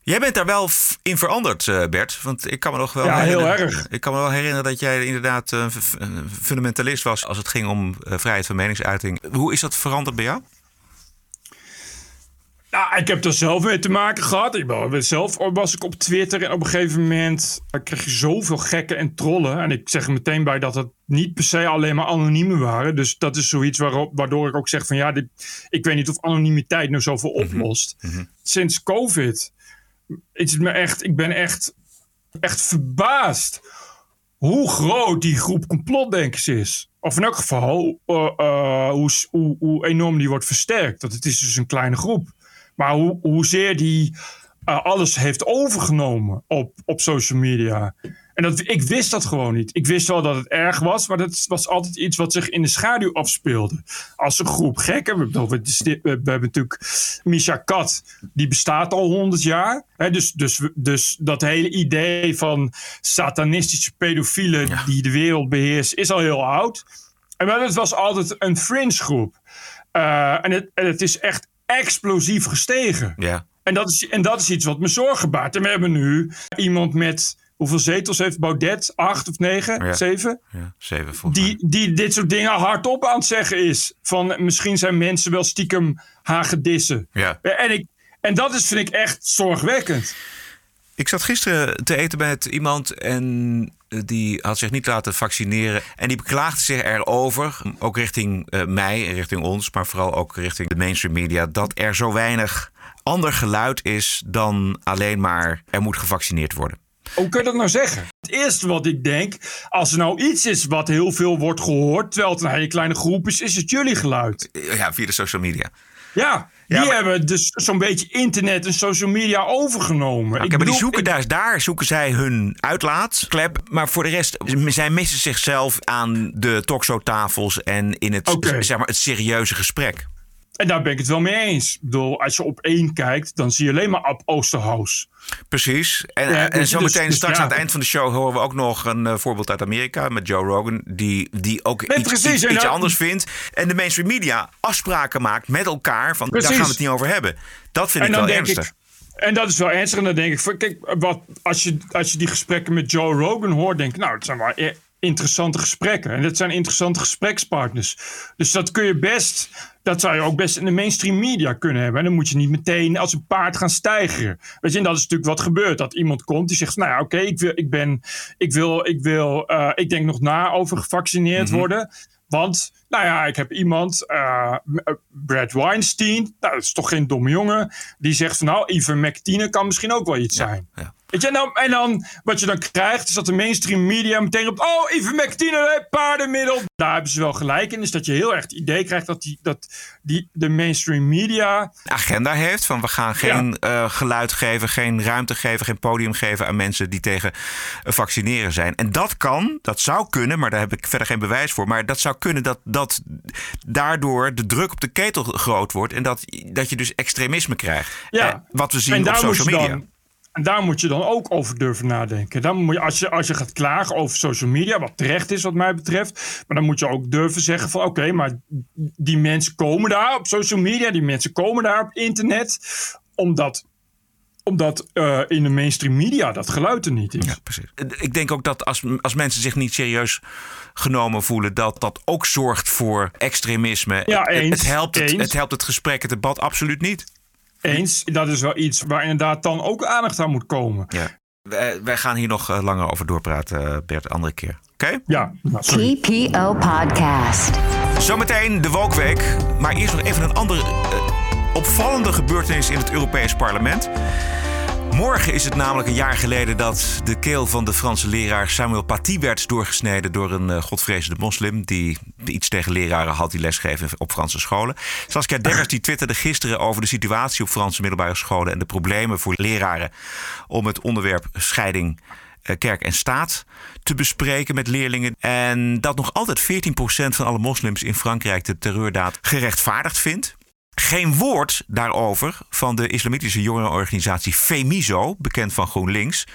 Jij bent daar wel in veranderd, eh, Bert. Want ik kan me nog wel Ja, heel erg. Ik kan me wel herinneren dat jij inderdaad eh, een fundamentalist was als het ging om vrijheid van meningsuiting. Hoe is dat veranderd bij jou? Ja, ik heb er zelf mee te maken gehad. Ik ben, zelf was ik op Twitter en op een gegeven moment kreeg je zoveel gekken en trollen. En ik zeg er meteen bij dat het niet per se alleen maar anoniemen waren. Dus dat is zoiets waarop, waardoor ik ook zeg van ja, dit, ik weet niet of anonimiteit nou zoveel mhm. oplost. Mhm. Sinds COVID is het me echt, ik ben echt, echt verbaasd hoe groot die groep complotdenkers is. Of in elk geval uh, uh, hoe, hoe, hoe, enorm die wordt versterkt. Dat het is dus een kleine groep. Maar hoe, hoezeer die uh, alles heeft overgenomen op, op social media. En dat, ik wist dat gewoon niet. Ik wist wel dat het erg was, maar dat was altijd iets wat zich in de schaduw afspeelde. Als een groep gekken. We, we, we, we hebben natuurlijk Misha Kat, die bestaat al honderd jaar. dus, dus, dus dat hele idee van satanistische pedofielen die de wereld beheersen, is al heel oud. En het was altijd een fringe groep. Uh, en, het, en het is echt explosief gestegen. Ja. En dat, is, en dat is iets wat me zorgen baart. En we hebben nu iemand met Hoeveel zetels heeft Baudet? Acht of negen? Zeven? Ja, zeven die, die dit soort dingen hardop aan het zeggen is. Van misschien zijn mensen wel stiekem hagedissen. Ja. En, ik, en dat is, vind ik echt zorgwekkend. Ik zat gisteren te eten met iemand en die had zich niet laten vaccineren. En die beklaagde zich erover, ook richting uh, mij en richting ons, maar vooral ook richting de mainstream media, dat er zo weinig ander geluid is dan alleen maar er moet gevaccineerd worden. Hoe kun je dat nou zeggen? Het eerste wat ik denk, als er nou iets is wat heel veel wordt gehoord, terwijl het een hele kleine groep is, is het jullie geluid. Ja, via de social media. Ja, die hebben dus zo'n beetje internet en social media overgenomen. Nou, ik bedoel, die zoeken daar, daar zoeken zij hun uitlaatklep. Maar voor de rest, zij missen zichzelf aan de talkshowtafels en in het, zeg maar, het serieuze gesprek. En daar ben ik het wel mee eens. Ik bedoel, als je op één kijkt, dan zie je alleen maar Ab Oosterhaus. Precies. En, ja, en dus- zometeen dus, straks aan het eind van de show horen we ook nog een uh, voorbeeld uit Amerika met Joe Rogan, die, die ook iets, precies, iets, anders vindt. En de mainstream media afspraken maakt met elkaar van daar gaan we het niet over hebben. Dat vind ik wel ernstig. Ik, en dat is wel ernstig. En dan denk ik, kijk, wat, als, je, als je die gesprekken met Joe Rogan hoort, denk ik, nou, het zijn wel e- interessante gesprekken. En dat zijn interessante gesprekspartners. Dus dat kun je best, dat zou je ook best in de mainstream media kunnen hebben. En dan moet je niet meteen als een paard gaan stijgen. Weet je, en dat is natuurlijk wat gebeurt. Dat iemand komt die zegt, nou ja, oké, ik wil, ik ben, ik wil, ik wil, uh, ik denk nog na over gevaccineerd mm -hmm. worden. Want, nou ja, ik heb iemand, uh, Brad Weinstein, nou, dat is toch geen domme jongen, die zegt van nou, ivermectine kan misschien ook wel iets ja, zijn. Ja. Weet je, nou, en dan wat je dan krijgt, is dat de mainstream media meteen op. Oh, ivermectine, paardenmiddel. Daar hebben ze wel gelijk in. Is dat je heel erg het idee krijgt dat, die, dat die, de mainstream media. agenda heeft van we gaan geen ja. uh, geluid geven, geen ruimte geven, geen podium geven aan mensen die tegen vaccineren zijn. En dat kan, dat zou kunnen, maar daar heb ik verder geen bewijs voor. Maar dat zou kunnen dat, dat daardoor de druk op de ketel groot wordt en dat, dat je dus extremisme krijgt. Ja. Eh, wat we zien op social media. Dan, en daar moet je dan ook over durven nadenken. Dan moet je, als, je, als je gaat klagen over social media, wat terecht is wat mij betreft. Maar dan moet je ook durven zeggen van oké, maar die mensen komen daar op social media. Die mensen komen daar op internet. Omdat omdat uh, in de mainstream media dat geluid er niet is. Ja, precies. Ik denk ook dat als, als mensen zich niet serieus genomen voelen, dat dat ook zorgt voor extremisme. Ja, eens, het, helpt het, het helpt het gesprek, het debat absoluut niet. Eens, dat is wel iets waar inderdaad dan ook aandacht aan moet komen. Ja. Wij, wij gaan hier nog uh, langer over doorpraten, uh, Bert, andere keer. Oké? Okay? Ja. Nou, TPO Podcast. Zometeen de Wokweek. Maar eerst nog even een andere uh, opvallende gebeurtenis in het Europees Parlement. Morgen is het namelijk een jaar geleden dat de keel van de Franse leraar Samuel Paty werd doorgesneden door een uh, godvrezende moslim die iets tegen leraren had die lesgeven op Franse scholen. Saskia Dekkers die twitterde gisteren over de situatie op Franse middelbare scholen en de problemen voor leraren om het onderwerp scheiding uh, kerk en staat te bespreken met leerlingen. En dat nog altijd 14% van alle moslims in Frankrijk de terreurdaad gerechtvaardigd vindt. Geen woord daarover van de islamitische jongerenorganisatie Femiso, bekend van GroenLinks.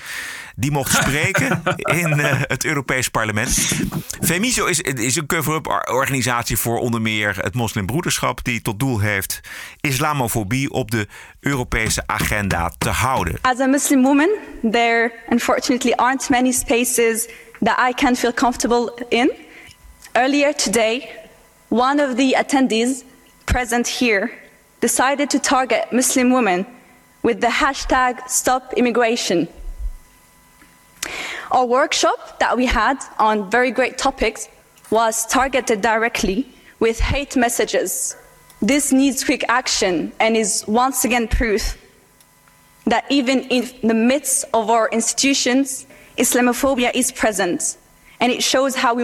Die mocht (laughs) spreken in uh, het Europees Parlement. Femiso is, is een cover-up organisatie voor onder meer het moslimbroederschap... die tot doel heeft islamofobie op de Europese agenda te houden. As a Muslim woman, there unfortunately aren't many spaces that I can feel comfortable in. Earlier today, one of the attendees present here decided to target Muslim women with the hashtag Stop Immigration. Our workshop that we had on very great topics was targeted directly with hate messages. This needs quick action and is once again proof that even in the midst of our institutions, Islamophobia is present. And it shows how we,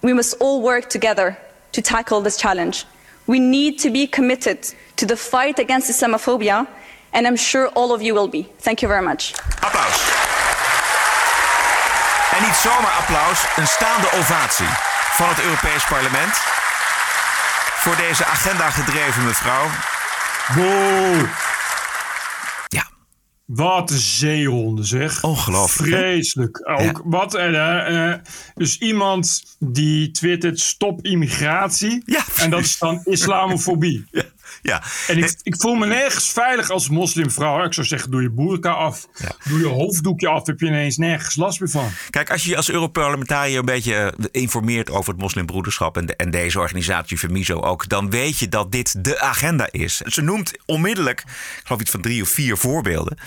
we must all work together to tackle this challenge. We need to be committed to the fight against Islamophobia, and I'm sure all of you will be. Thank you very much. Applaus. En niet zomaar applaus, een staande ovatie van het Europees Parlement. Voor deze agenda gedreven mevrouw. Wow. Wat een zeehonden zeg. Ongelooflijk. Vreselijk. Ook wat. eh, dus iemand die twittert stop immigratie. Ja, en dat is dan islamofobie. (laughs) Ja. Ja. En ik, ik voel me nergens veilig als moslimvrouw. Ik zou zeggen, doe je boerka af. Doe je hoofddoekje af. Heb je ineens nergens last meer van. Kijk, als je als Europarlementariër een beetje eh, informeert over het moslimbroederschap en, de- en deze organisatie Femiso ook, dan weet je dat dit de agenda is. Ze noemt onmiddellijk, ik geloof iets van drie of vier voorbeelden.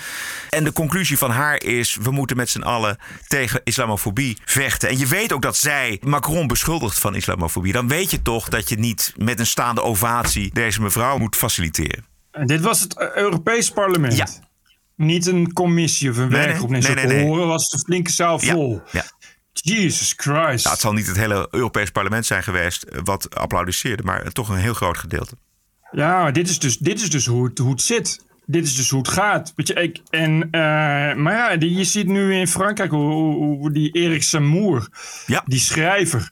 En de conclusie van haar is, we moeten met z'n allen tegen islamofobie vechten. En je weet ook dat zij Macron beschuldigt van islamofobie. Dan weet je toch dat je niet met een staande ovatie deze mevrouw moet faciliteren. En dit was het eh, Europees Parlement. Ja. Niet een commissie of een Nee, werkgroep. nee, Nee, horen was de flinke zaal vol. Ja. Jesus Christ. Nou, het zal niet het hele Europees parlement zijn geweest eh, wat applaudisseerde, maar toch een heel groot gedeelte. Ja, maar dit is dus, dit is dus hoe, het, hoe het zit. Dit is dus hoe het gaat. Weet je, ik, en, eh, maar ja, die, je ziet nu in Frankrijk hoe, hoe, hoe die Erik Samour, die schrijver,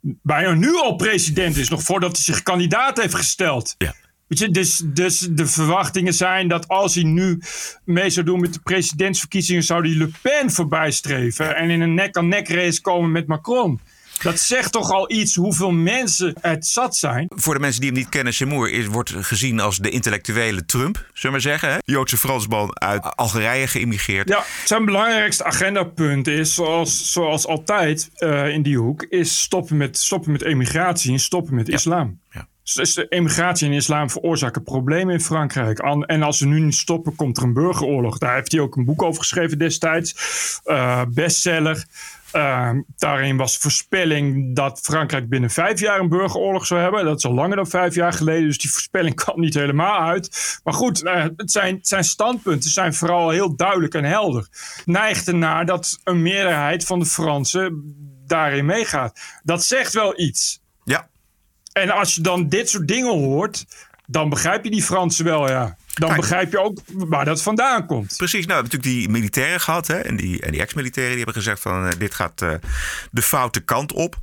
bijna nu al president is, nog voordat hij zich kandidaat heeft gesteld. Ja. Weet je, dus, dus de verwachtingen zijn dat als hij nu mee zou doen met de presidentsverkiezingen, zou hij Le Pen voorbij streven en in een nek-aan-nek race komen met Macron. Dat zegt toch al iets hoeveel mensen het zat zijn. Voor de mensen die hem niet kennen, Seymour is, wordt gezien als de intellectuele Trump, zullen we maar zeggen. Hè? Joodse Fransman uit Algerije geïmmigreerd. Ja, zijn belangrijkste agendapunt is, zoals, zoals altijd eh, in die hoek, is stoppen met, stoppen met emigratie en stoppen met islam. Ja. Emigratie en islam veroorzaken problemen in Frankrijk. An- En als ze nu niet stoppen, komt er een burgeroorlog. Daar heeft hij ook een boek over geschreven destijds. Eh, bestseller. Eh, daarin was voorspelling dat Frankrijk binnen vijf jaar een burgeroorlog zou hebben. Dat is al langer dan vijf jaar geleden, dus die voorspelling (laughs) kwam niet helemaal uit. Maar goed, eh, het zijn, zijn standpunten zijn vooral heel duidelijk en helder. Neigt ernaar dat een meerderheid van de Fransen daarin meegaat. Dat zegt wel iets. En als je dan dit soort dingen hoort, dan begrijp je die Fransen wel, ja. Dan Kijk. begrijp je ook waar dat vandaan komt. Precies, nou, we hebben natuurlijk die militairen gehad hè, en die, en die ex-militairen die hebben gezegd van eh, dit gaat eh, de foute kant op.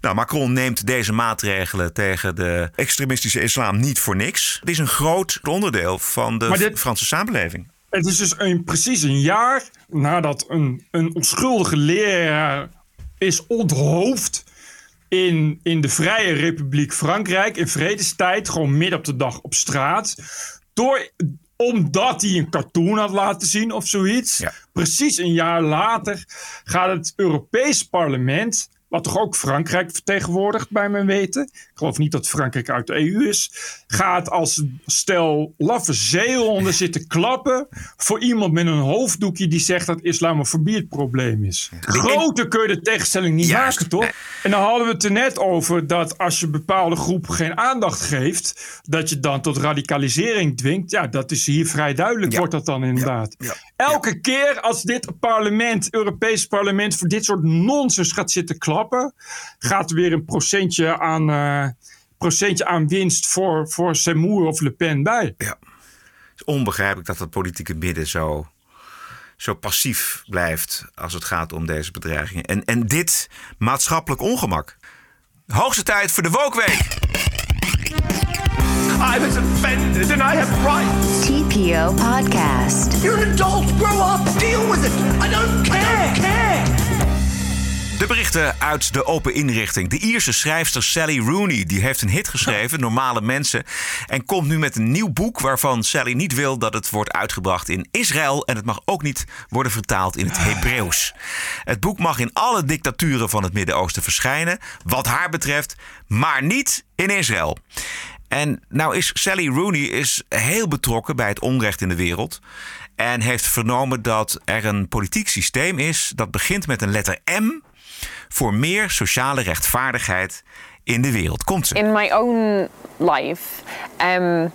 Nou, Macron neemt deze maatregelen tegen de extremistische islam niet voor niks. Het is een groot onderdeel van de dit- Franse samenleving. Het is dus een, precies een jaar nadat een, een onschuldige leraar is onthoofd in, in de Vrije Republiek Frankrijk in vredestijd, gewoon midden op de dag op straat. Door, omdat hij een cartoon had laten zien of zoiets. Precies een jaar later gaat het Europees Parlement, wat toch ook Frankrijk vertegenwoordigt bij mijn weten. Geloof niet dat Frankrijk uit de EU is. Gaat als stel laffe zeehonden zitten klappen voor iemand met een hoofddoekje die zegt dat islamofobie het probleem is. Groter kun je de tegenstelling niet maken, toch? En dan hadden we het er net over dat als je bepaalde groepen geen aandacht geeft, dat je dan tot radicalisering dwingt. Ja, dat is hier vrij duidelijk, wordt dat dan inderdaad. Elke keer als dit parlement, Europees parlement, voor dit soort nonsens gaat zitten klappen, gaat er weer een procentje aan, eh, procentje aan winst voor, voor Seymour of Le Pen bij. Ja. Het is onbegrijpelijk dat het politieke midden zo, zo passief blijft als het gaat om deze bedreigingen. En, en dit maatschappelijk ongemak. Hoogste tijd voor de Wokweek. I was offended and I have rights. TPO Podcast. You're an adult. Grow up. Deal with it. I don't care. care. De berichten uit de open inrichting. De Ierse schrijfster Sally Rooney die heeft een hit geschreven, Normale Mensen. En komt nu met een nieuw boek waarvan Sally niet wil dat het wordt uitgebracht in Israël. En het mag ook niet worden vertaald in het Hebreeuws. Het boek mag in alle dictaturen van het Midden-Oosten verschijnen, wat haar betreft, maar niet in Israël. En nou is Sally Rooney is heel betrokken bij het onrecht in de wereld. En heeft vernomen dat er een politiek systeem is dat begint met een letter M voor meer sociale rechtvaardigheid in de wereld. Komt ze? In my own life, um,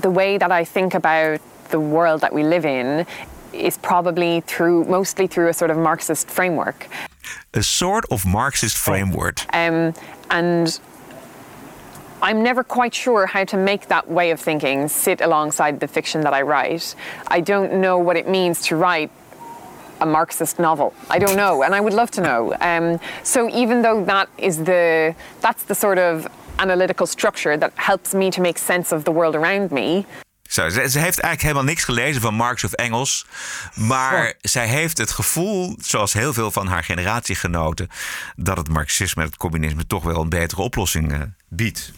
the way that I think about the world that we live in is probably through mostly through a sort of Marxist framework. A sort of Marxist framework. Um, and I'm never quite sure how to make that way of thinking sit alongside the fiction that I write. I don't know what it means to write a Marxist novel. I don't know, and I would love to know. Um, so even though that is the that's the sort of analytical structure that helps me to make sense of the world around me. Zo, ze, ze, heeft eigenlijk helemaal niks gelezen van Marx of Engels. Maar oh. zij heeft het gevoel, zoals heel veel van haar generatiegenoten, dat het Marxisme en het communisme toch wel een betere oplossing uh, biedt.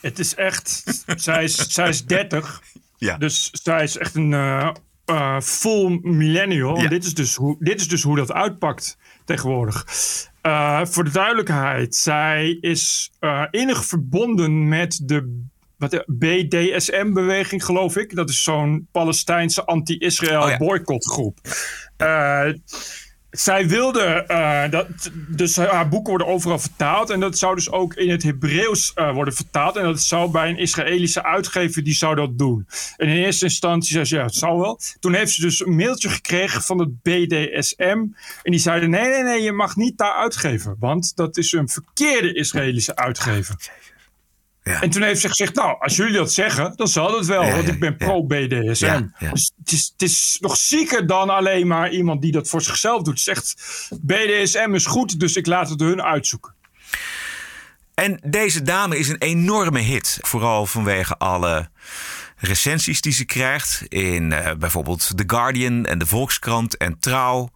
Het is echt. zij, is, zij is 30. (laughs) Ja. Dus zij is echt een uh, uh, full millennial. Ja. Dit, is dus hoe, dit is dus hoe dat uitpakt tegenwoordig. Uh, voor de duidelijkheid, zij is innig verbonden met de BDSM-beweging, geloof ik. Dat is zo'n Palestijnse anti-Israël oh, ja. boycottgroep. Zij wilde, uh, dat, dus haar boeken worden overal vertaald. En dat zou dus ook in het Hebreeuws uh, worden vertaald. En dat zou bij een Israëlische uitgever, die zou dat doen. En in eerste instantie zei ze, ja, het zou wel. Toen heeft ze dus een mailtje gekregen van het BDSM. En die zeiden, nee, nee, nee, je mag niet daar uitgeven. Want dat is een verkeerde Israëlische uitgever. Ja. En toen heeft ze gezegd, nou, als jullie dat zeggen, dan zal het wel. Ja, want ik ben pro-BDSM. Dus het is, het is nog zieker dan alleen maar iemand die dat voor zichzelf doet. Zegt, BDSM is goed, dus ik laat het hun uitzoeken. En deze dame is een enorme hit. Vooral vanwege alle recensies die ze krijgt. In uh, bijvoorbeeld The Guardian en de Volkskrant en Trouw.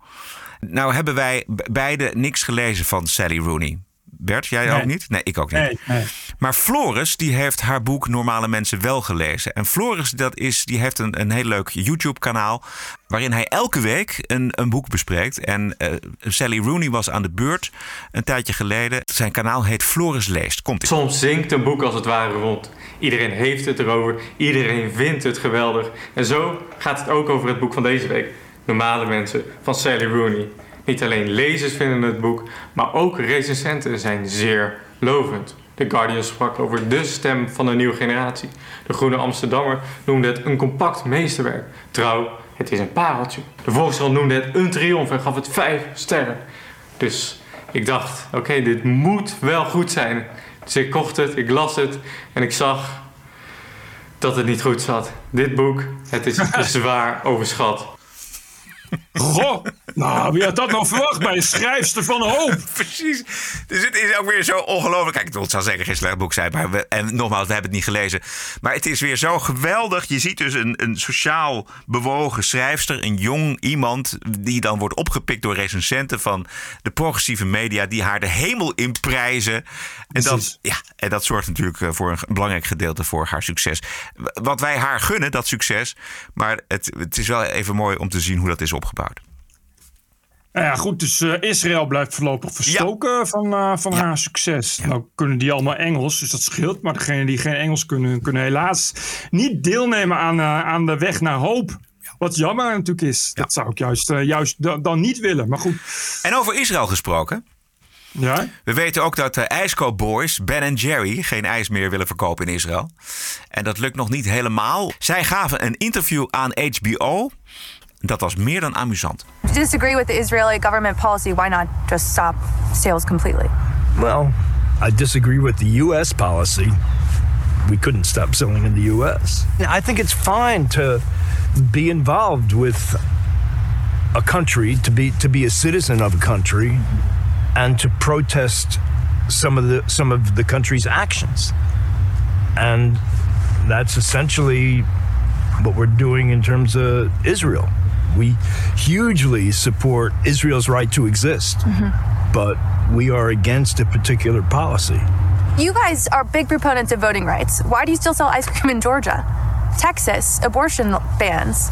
Nou hebben wij beide niks gelezen van Sally Rooney. Bert, jij nee. ook niet? Nee, ik ook niet. Nee, nee. Maar Floris, die heeft haar boek Normale Mensen wel gelezen. En Floris, dat is, die heeft een, een heel leuk YouTube-kanaal. waarin hij elke week een, een boek bespreekt. En uh, Sally Rooney was aan de beurt een tijdje geleden. Zijn kanaal heet Floris Leest. Komt Soms zinkt een boek als het ware rond. Iedereen heeft het erover. Iedereen vindt het geweldig. En zo gaat het ook over het boek van deze week. Normale Mensen van Sally Rooney. Niet alleen lezers vinden het boek, maar ook recensenten zijn zeer lovend. The Guardian sprak over de stem van de nieuwe generatie. De Groene Amsterdammer noemde het een compact meesterwerk. Trouw, het is een pareltje. De Volkskrant noemde het een triomf en gaf het vijf sterren. Dus ik dacht, oké, okay, dit moet wel goed zijn. Dus ik kocht het, ik las het en ik zag dat het niet goed zat. Dit boek, het is (laughs) zwaar overschat. Goh, nou, wie had dat nou verwacht bij een schrijfster van hoop? (laughs) Precies. Dus het is ook weer zo ongelooflijk. Kijk, het zou zeggen geen slecht boek zijn. Maar we, en nogmaals, we hebben het niet gelezen. Maar het is weer zo geweldig. Je ziet dus een, een sociaal bewogen schrijfster. Een jong iemand die dan wordt opgepikt door recensenten van de progressieve media. Die haar de hemel inprijzen. En dat, ja, en dat zorgt natuurlijk eh, voor een belangrijk gedeelte voor haar succes. Wat wij haar gunnen, dat succes. Maar het, het is wel even mooi om te zien hoe dat is opgebouwd. Nou ja, goed, dus uh, Israël blijft voorlopig verstoken ja. van, uh, van ja. haar succes. Ja. Nou kunnen die allemaal Engels, dus dat scheelt. Maar degenen die geen Engels kunnen, kunnen helaas niet deelnemen aan, uh, aan de weg naar hoop. Wat jammer natuurlijk is. Dat zou ik juist, juist dan niet willen, maar goed. En over Israël gesproken. Ja? We weten ook dat de ijskoop boys, Ben Jerry, geen ijs meer willen verkopen in Israël. En dat lukt nog niet helemaal. Zij gaven een interview aan HBO. Dat was meer dan amusant. If you disagree with the Israeli government policy, why not just stop sales completely? Well, I disagree with the U.S. policy. We couldn't stop selling in the U.S. I think it's fine to be involved with a country, to be to be a citizen of a country, and to protest some of the some of the country's actions. And that's essentially what we're doing in terms of Israel. We hugely support Israel's right to exist, mm-hmm. but we are against a particular policy. You guys are big proponents of voting rights. Why do you still sell ice cream in Georgia? Texas, abortion bans.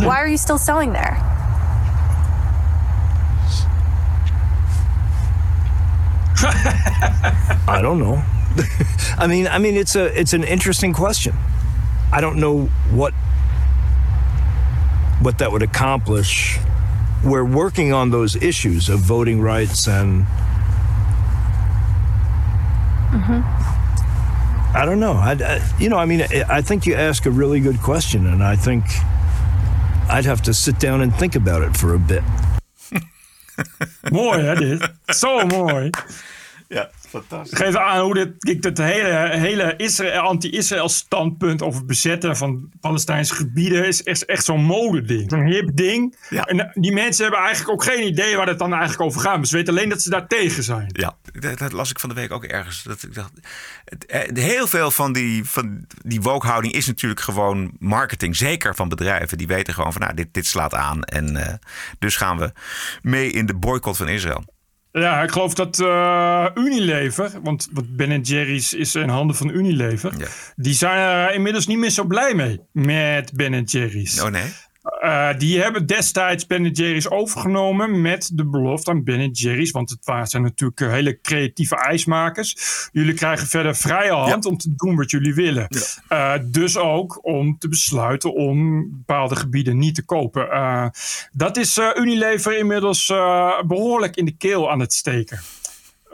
Why are you still selling there? (laughs) I don't know. (laughs) I mean, I mean, it's a it's an interesting question. I don't know what what that would accomplish. We're working on those issues of voting rights and. Mm-hmm. I don't know. I, I- you know, I mean, I I think you ask a really good question, and I think I'd have to sit down and think about it for a bit. Mooi hè dit? Zo mooi. Ja, fantastisch. Geeft aan hoe dit, dat hele, hele Israël, anti-Israël standpunt over het bezetten van Palestijnse gebieden is echt, echt zo'n modeding. Zo'n hip ding. En die mensen hebben eigenlijk ook geen idee waar het dan eigenlijk over gaat. Maar ze weten alleen dat ze daar tegen zijn. Ja, dat, dat las ik van de week ook ergens. Dat ik dacht, het- eh, heel veel van die, van die woke-houding is natuurlijk gewoon marketing. Zeker van bedrijven. Die weten gewoon van nou, dit, dit slaat aan. En eh, dus gaan we mee in de boycott van Israël. Ja, ik geloof dat eh, Unilever, want Ben Jerry's is in handen van Unilever, die zijn er inmiddels niet meer zo blij mee met Ben Jerry's. Oh nee? Eh, die hebben destijds Ben Jerry's overgenomen met de belofte aan Ben Jerry's. Want het waren, zijn natuurlijk eh, hele creatieve ijsmakers. Jullie krijgen verder vrije hand om te doen wat jullie willen. Eh, dus ook om te besluiten om bepaalde gebieden niet te kopen. Dat is Unilever inmiddels eh, behoorlijk in de keel aan het steken.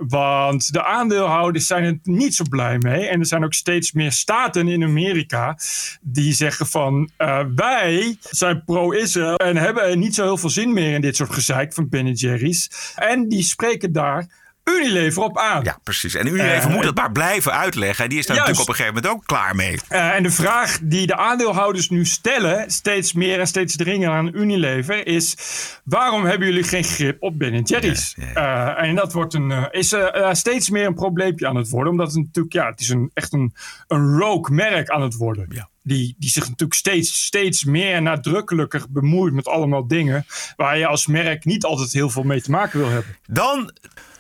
Want de aandeelhouders zijn er niet zo blij mee. En er zijn ook steeds meer staten in Amerika die zeggen van eh, wij zijn pro-Israël en hebben niet zo heel veel zin meer in dit soort gezeik van Ben Jerry's. En die spreken daar Unilever op aan. Ja, precies. En Unilever Eh, moet het maar blijven uitleggen. En die is daar Juist. natuurlijk op een gegeven moment ook klaar mee. Eh, en de vraag die de aandeelhouders nu stellen, steeds meer en steeds dringender aan Unilever, is: waarom hebben jullie geen grip op Ben Jerry's? Eh, en dat wordt een, is steeds meer een probleempje aan het worden, omdat het natuurlijk, ja, het is een, echt een, een rogue merk aan het worden. Die, die zich natuurlijk steeds, steeds meer nadrukkelijker bemoeit met allemaal dingen waar je als merk niet altijd heel veel mee te maken wil hebben. Dan,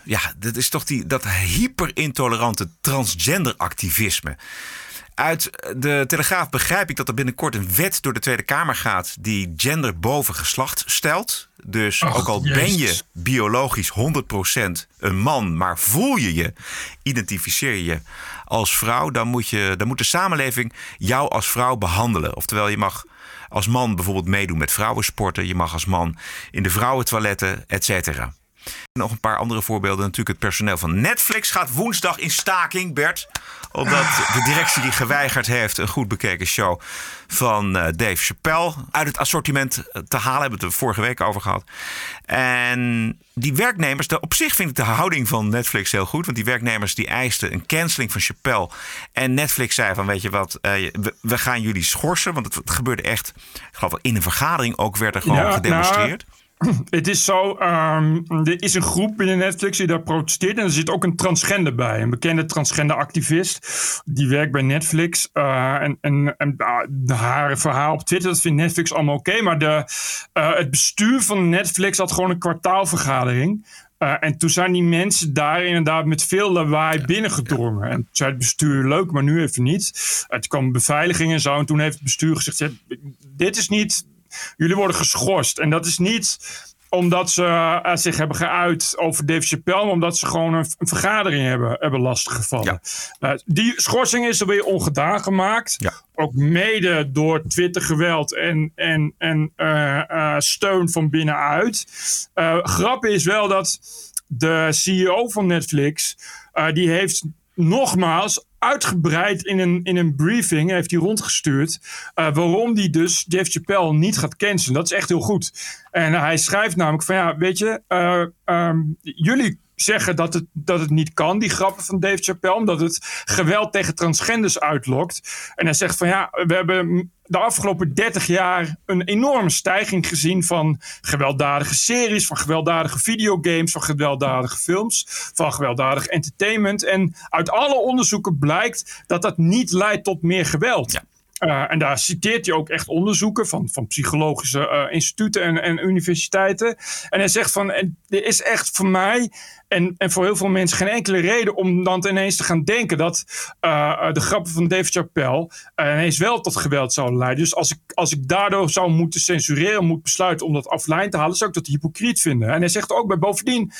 ja, dat is toch die, dat hyperintolerante transgenderactivisme. Uit de Telegraaf begrijp ik dat er binnenkort een wet door de Tweede Kamer gaat die gender boven geslacht stelt. Dus Och, ook al ben je biologisch 100% een man, maar voel je je, identificeer je je als vrouw, dan moet, je, dan moet de samenleving jou als vrouw behandelen. Oftewel, je mag als man bijvoorbeeld meedoen met vrouwensporten, je mag als man in de vrouwentoiletten, et cetera. Nog een paar andere voorbeelden. Natuurlijk het personeel van Netflix gaat woensdag in staking, Bert. Omdat de directie die geweigerd heeft een goed bekeken show van eh, Dave Chappelle uit het assortiment eh, te halen. Hebben we het er vorige week over gehad. En die werknemers, op zich vind ik de houding van Netflix heel goed. Want die werknemers die eisten een canceling van Chappelle. En Netflix zei van weet je wat, eh, we, gaan jullie schorsen. Want het, gebeurde echt, ik geloof wel in een vergadering ook werd er gewoon Ja, gedemonstreerd. nou, (clears throat) het is zo, ehm, er is een groep binnen Netflix die daar protesteert. En er zit ook een transgender bij. Een bekende transgender activist. Die werkt bij Netflix. Eh, en en, en de, haar verhaal op Twitter, dat vindt Netflix allemaal oké. maar de, eh, het bestuur van Netflix had gewoon een kwartaalvergadering. Eh, en toen zijn die mensen daar inderdaad met veel lawaai binnengedrongen. En toen zei het bestuur, leuk, maar nu even niet. Toen kwam beveiliging en zo. En toen heeft het bestuur gezegd, "Ja, dit is niet... Jullie worden geschorst. En dat is niet omdat ze eh, zich hebben geuit over Dave Chappelle, maar omdat ze gewoon een, een vergadering hebben, hebben lastiggevallen. Eh, die schorsing is er weer ongedaan gemaakt. Ook mede door Twitter-geweld en, en, en eh, steun van binnenuit. Grap is wel dat de CEO van Netflix, die heeft nogmaals uitgebreid in een, in een briefing heeft hij rondgestuurd. eh, waarom hij dus Dave Chappelle niet gaat cancelen. Dat is echt heel goed. En hij schrijft namelijk van ja, weet je, eh, ehm, jullie zeggen dat het, dat het niet kan, die grappen van Dave Chappelle, omdat het geweld tegen transgenders uitlokt. En hij zegt van ja, we hebben de afgelopen 30 jaar een enorme stijging gezien van gewelddadige series, van gewelddadige videogames, van gewelddadige films, van gewelddadig entertainment. En uit alle onderzoeken blijkt dat dat niet leidt tot meer geweld. Uh, en daar citeert hij ook echt onderzoeken van, van psychologische uh, instituten en, en, universiteiten. En hij zegt van, er is echt voor mij en, en voor heel veel mensen geen enkele reden om dan ineens te gaan denken dat uh, de grappen van David Chappelle ineens wel tot geweld zouden leiden. Dus als ik, als ik daardoor zou moeten censureren, moet besluiten om dat offline te halen, zou ik dat hypocriet vinden. En hij zegt ook bij bovendien,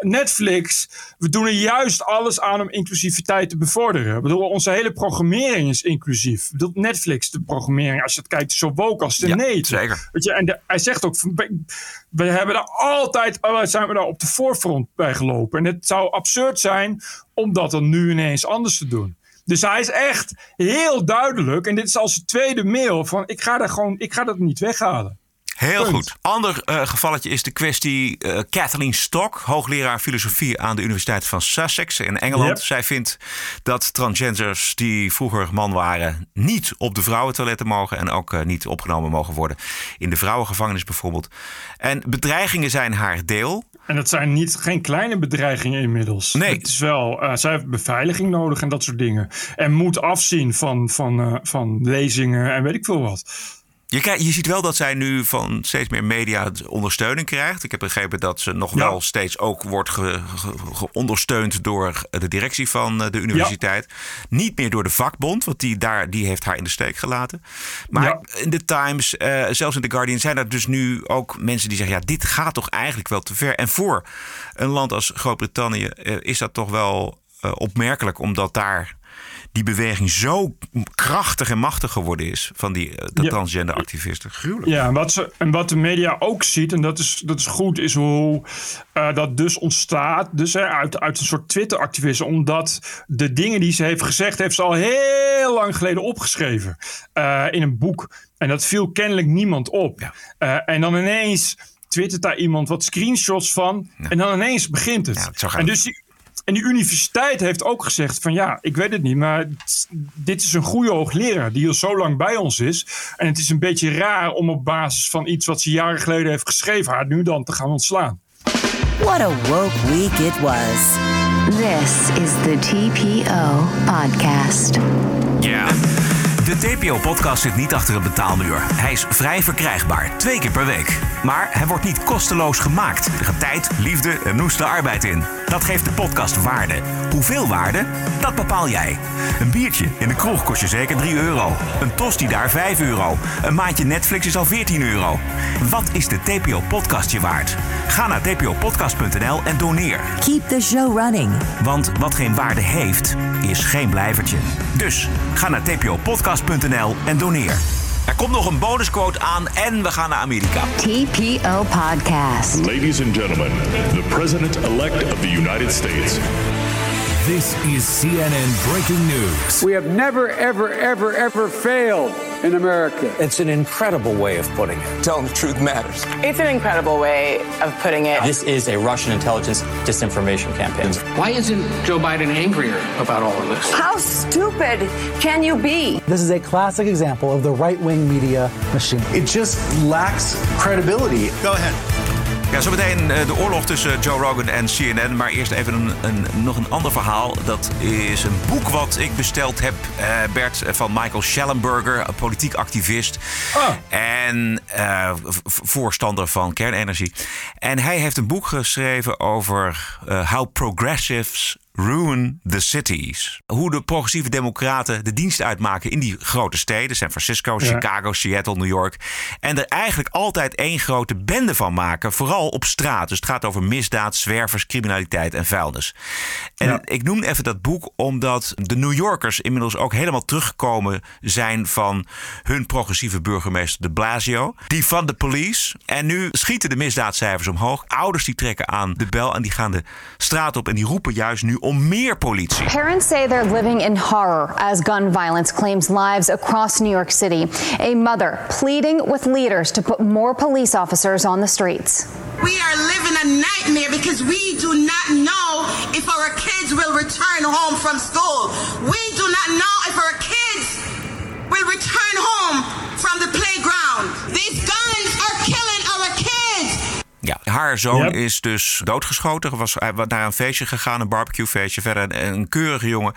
Netflix, we doen er juist alles aan om inclusiviteit te bevorderen. Ik bedoel, onze hele programmering is inclusief. Ik bedoel, Netflix, de programmering, als je het kijkt, zo woke als de Ja, nee. zeker. Weet je, en de- hij zegt ook, we- hebben daar altijd, oh, zijn we daar op de voorfront bij gelopen. En het zou absurd zijn om dat dan nu ineens anders te doen. Dus hij is echt heel duidelijk. En dit is al zijn tweede mail van ik ga, daar gewoon, ik ga dat niet weghalen. Heel Punt. goed. Ander eh, gevalletje is de kwestie eh, Kathleen Stock, hoogleraar filosofie aan de Universiteit van Sussex in Engeland. Yep. Zij vindt dat transgenders die vroeger man waren niet op de vrouwentoiletten mogen en ook eh, niet opgenomen mogen worden in de vrouwengevangenis bijvoorbeeld. En bedreigingen zijn haar deel. En dat zijn niet, geen kleine bedreigingen inmiddels. Nee. Het is wel, zij heeft beveiliging nodig en dat soort dingen. En moet afzien van, van, van lezingen en weet ik veel wat. Je, je ziet wel dat zij nu van steeds meer media ondersteuning krijgt. Ik heb begrepen dat ze nog Ja. wel steeds ook wordt ge- ge- door de directie van eh, de universiteit. Niet meer door de vakbond, want die, daar, die heeft haar in de steek gelaten. Maar Ja. in de Times, eh, zelfs in The Guardian, zijn er dus nu ook mensen die zeggen: ja, dit gaat toch eigenlijk wel te ver. En voor een land als Groot-Brittannië eh, is dat toch wel eh, opmerkelijk, omdat daar die beweging zo krachtig en machtig geworden is van die eh, de Ja. transgender activisten. Gruwelijk. Ja, en wat, ze, en wat de media ook ziet, en dat is, dat is goed, is hoe eh, dat dus ontstaat. Dus hè, uit, uit een soort Twitter-activisme. Omdat de dingen die ze heeft gezegd, heeft ze al heel lang geleden opgeschreven. eh, in een boek. En dat viel kennelijk niemand op. En dan ineens twittert daar iemand wat screenshots van. En dan ineens begint het. en dus die, en die universiteit heeft ook gezegd van ja, ik weet het niet, maar dit is een goede hoogleraar die al zo lang bij ons is. En het is een beetje raar om op basis van iets wat ze jaren geleden heeft geschreven, haar nu dan te gaan ontslaan. What a woke week it was. This is the TPO podcast. Ja. De TPO-podcast zit niet achter een betaalmuur. Hij is vrij verkrijgbaar, twee keer per week. Maar hij wordt niet kosteloos gemaakt. Er gaat tijd, liefde en noeste arbeid in. Dat geeft de podcast waarde. Hoeveel waarde? Dat bepaal jij. Een biertje in de kroeg kost je zeker 3 euro. Een tosti daar 5 euro. Een maandje Netflix is al 14 euro. Wat is de TPO-podcast je waard? Ga naar tpopodcast.nl en doneer. Keep the show running. Want wat geen waarde heeft, is geen blijvertje. Dus ga naar tpopodcast.nl en doneer. Komt nog een bonusquote aan en we gaan naar Amerika. TPO podcast. Ladies and gentlemen, the President-elect of the United States. This is CNN breaking news. We have never, ever, ever, ever failed in America. It's an incredible way of putting it. Telling the truth matters. It's an incredible way of putting it. This is a Russian intelligence disinformation campaign. Why isn't Joe Biden angrier about all of this? How stupid can you be? This is a classic example of the right wing media machine. It just lacks credibility. Go ahead. Ja, zometeen eh, de oorlog tussen Joe Rogan en CNN. Maar eerst even een, een, nog een ander verhaal. Dat is een boek wat ik besteld heb, eh, Bert, van Michael Schellenberger, een politiek activist. En eh, v- voorstander van kernenergie. En hij heeft een boek geschreven over eh, how progressives ruin the cities. Hoe de progressieve democraten de dienst uitmaken in die grote steden. San Francisco, Ja. Chicago, Seattle, New York. En er eigenlijk altijd één grote bende van maken. Vooral op straat. Dus het gaat over misdaad, zwervers, criminaliteit en vuilnis. En Ja. ik noem even dat boek omdat de New Yorkers inmiddels ook helemaal teruggekomen zijn van hun progressieve burgemeester de Blasio. Die van de police. En nu schieten de misdaadcijfers omhoog. Ouders die trekken aan de bel en die gaan de straat op. En die roepen juist nu om meer politie. Parents say they're living in horror as gun violence claims lives across New York City. A mother pleading with leaders to put more police officers on the streets. We are living a nightmare because we do not know if our kids will return home from school. We do not know if our kids will return home Ja, haar zoon Yep. is dus doodgeschoten. Was, hij was naar een feestje gegaan, een barbecuefeestje. Verder een, een keurige jongen.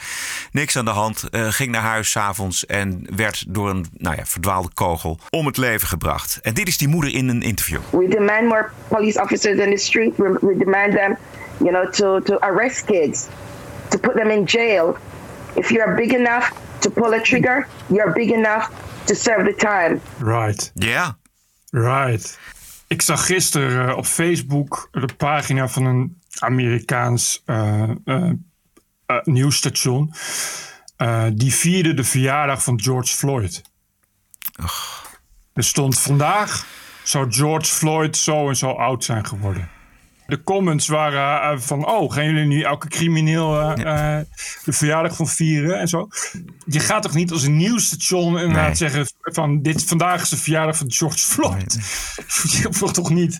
Niks aan de hand. eh, ging naar huis s'avonds en werd door een nou ja, verdwaalde kogel om het leven gebracht. En dit is die moeder in een interview. We demand more police officers in the street. We, we demand them, you know, to, to arrest kids, to put them in jail. If you're big enough to pull a trigger, you're big enough to serve the time. Right. Ja. Right. Ik zag gisteren eh, op Facebook de pagina van een Amerikaans uh, uh, nieuwsstation. die vierde de verjaardag van George Floyd. Er stond vandaag zou George Floyd zo en zo oud zijn geworden. De comments waren van, oh, gaan jullie nu elke crimineel uh, de verjaardag van vieren en zo? Je gaat toch niet als een nieuwsstation inderdaad nee. zeggen van, dit, vandaag is de verjaardag van George Floyd. (laughs) Je voelt toch niet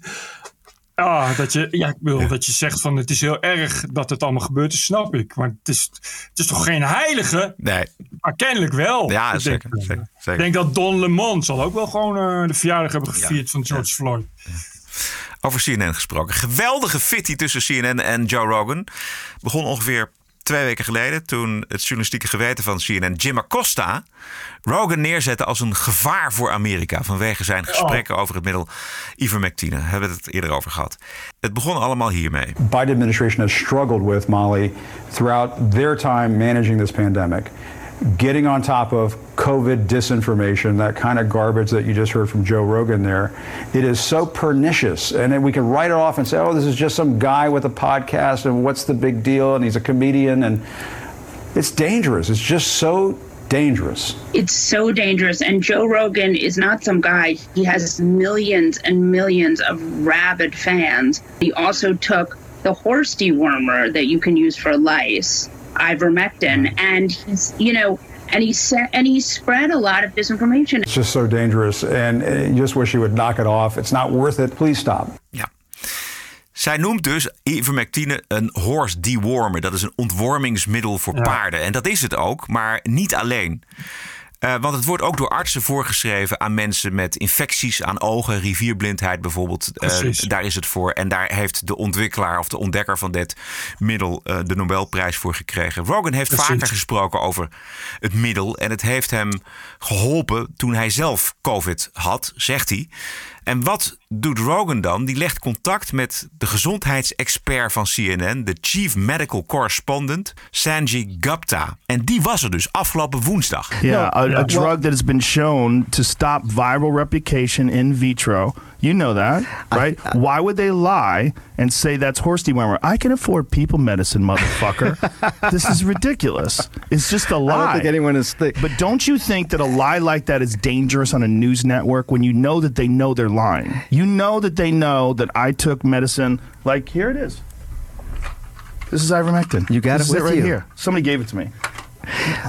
Ah, dat je, ja, ik wil dat je zegt van het is heel erg dat het allemaal gebeurt, snap ik. Maar het is, het is toch geen heilige? Nee. Maar kennelijk wel. Ja, zeker, denk, zeker, Ik denk dat Don Lemon zal ook wel gewoon uh, de verjaardag hebben gevierd ja, van George ja. Floyd. Over CNN gesproken. Geweldige fitty tussen CNN en Joe Rogan. Begon ongeveer twee weken geleden toen het journalistieke geweten van CNN Jim Acosta Rogan neerzette als een gevaar voor Amerika vanwege zijn gesprekken over het middel ivermectine. We hebben het eerder over gehad. Het begon allemaal hiermee. Biden administration has struggled with Molly throughout their time managing this pandemic. Getting on top of COVID disinformation, that kind of garbage that you just heard from Joe Rogan there, it is so pernicious. And we can write it off and say, oh, this is just some guy with a podcast and what's the big deal? And he's a comedian. And it's dangerous. It's just so dangerous. It's so dangerous. And Joe Rogan is not some guy. He has millions and millions of rabid fans. He also took the horse dewormer that you can use for lice ivermectin, and he's you know. And he said, and he spread a lot of disinformation. It's just so dangerous, and you just wish he would knock it off. It's not worth it. Please stop. Ja. Zij noemt dus ivermectine een horse dewormer. Dat is een ontwormingsmiddel voor ja. paarden. En dat is het ook, maar niet alleen. Uh, want het wordt ook door artsen voorgeschreven aan mensen met infecties aan ogen, rivierblindheid bijvoorbeeld. Uh, daar is het voor. En daar heeft de ontwikkelaar of de ontdekker van dit middel uh, de Nobelprijs voor gekregen. Rogan heeft Precies. vaker gesproken over het middel. En het heeft hem geholpen toen hij zelf COVID had, zegt hij. En wat doet Rogan dan? Die legt contact met de gezondheidsexpert van CNN, de Chief Medical Correspondent, Sanjay Gupta. En die was er dus afgelopen woensdag. Yeah, a, a drug that has been shown to stop viral replication in vitro. You know that, right? I, I, Why would they lie and say that's horse dewormer? I can afford people medicine, motherfucker. (laughs) this is ridiculous. It's just a lie. I don't think anyone is. Th- but don't you think that a lie like that is dangerous on a news network when you know that they know they're lying? You know that they know that I took medicine. Like here it is. This is ivermectin. You got this it with it right you. here. Somebody gave it to me.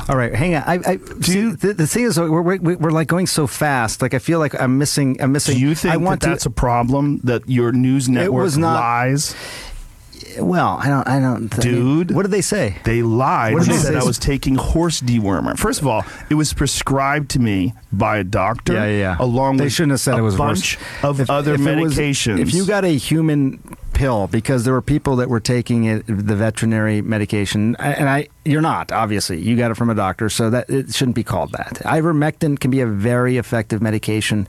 All right, hang on. I, I see, you, the, the, thing is, we're, we're, we're like going so fast. Like I feel like I'm missing. I'm missing. Do you think I want that to, that's a problem that your news network was not, lies? Well, I don't. I don't. Dude, I mean, what did they say? They lied. What did they said say? I was taking horse dewormer. First of all, it was prescribed to me by a doctor. Yeah, yeah. yeah. Along they with shouldn't have said a it was bunch horse. of if, other if it was- medications. if you got a human pill, because there were people that were taking it, the veterinary medication, and I, you're not obviously. You got it from a doctor, so that it shouldn't be called that. Ivermectin can be a very effective medication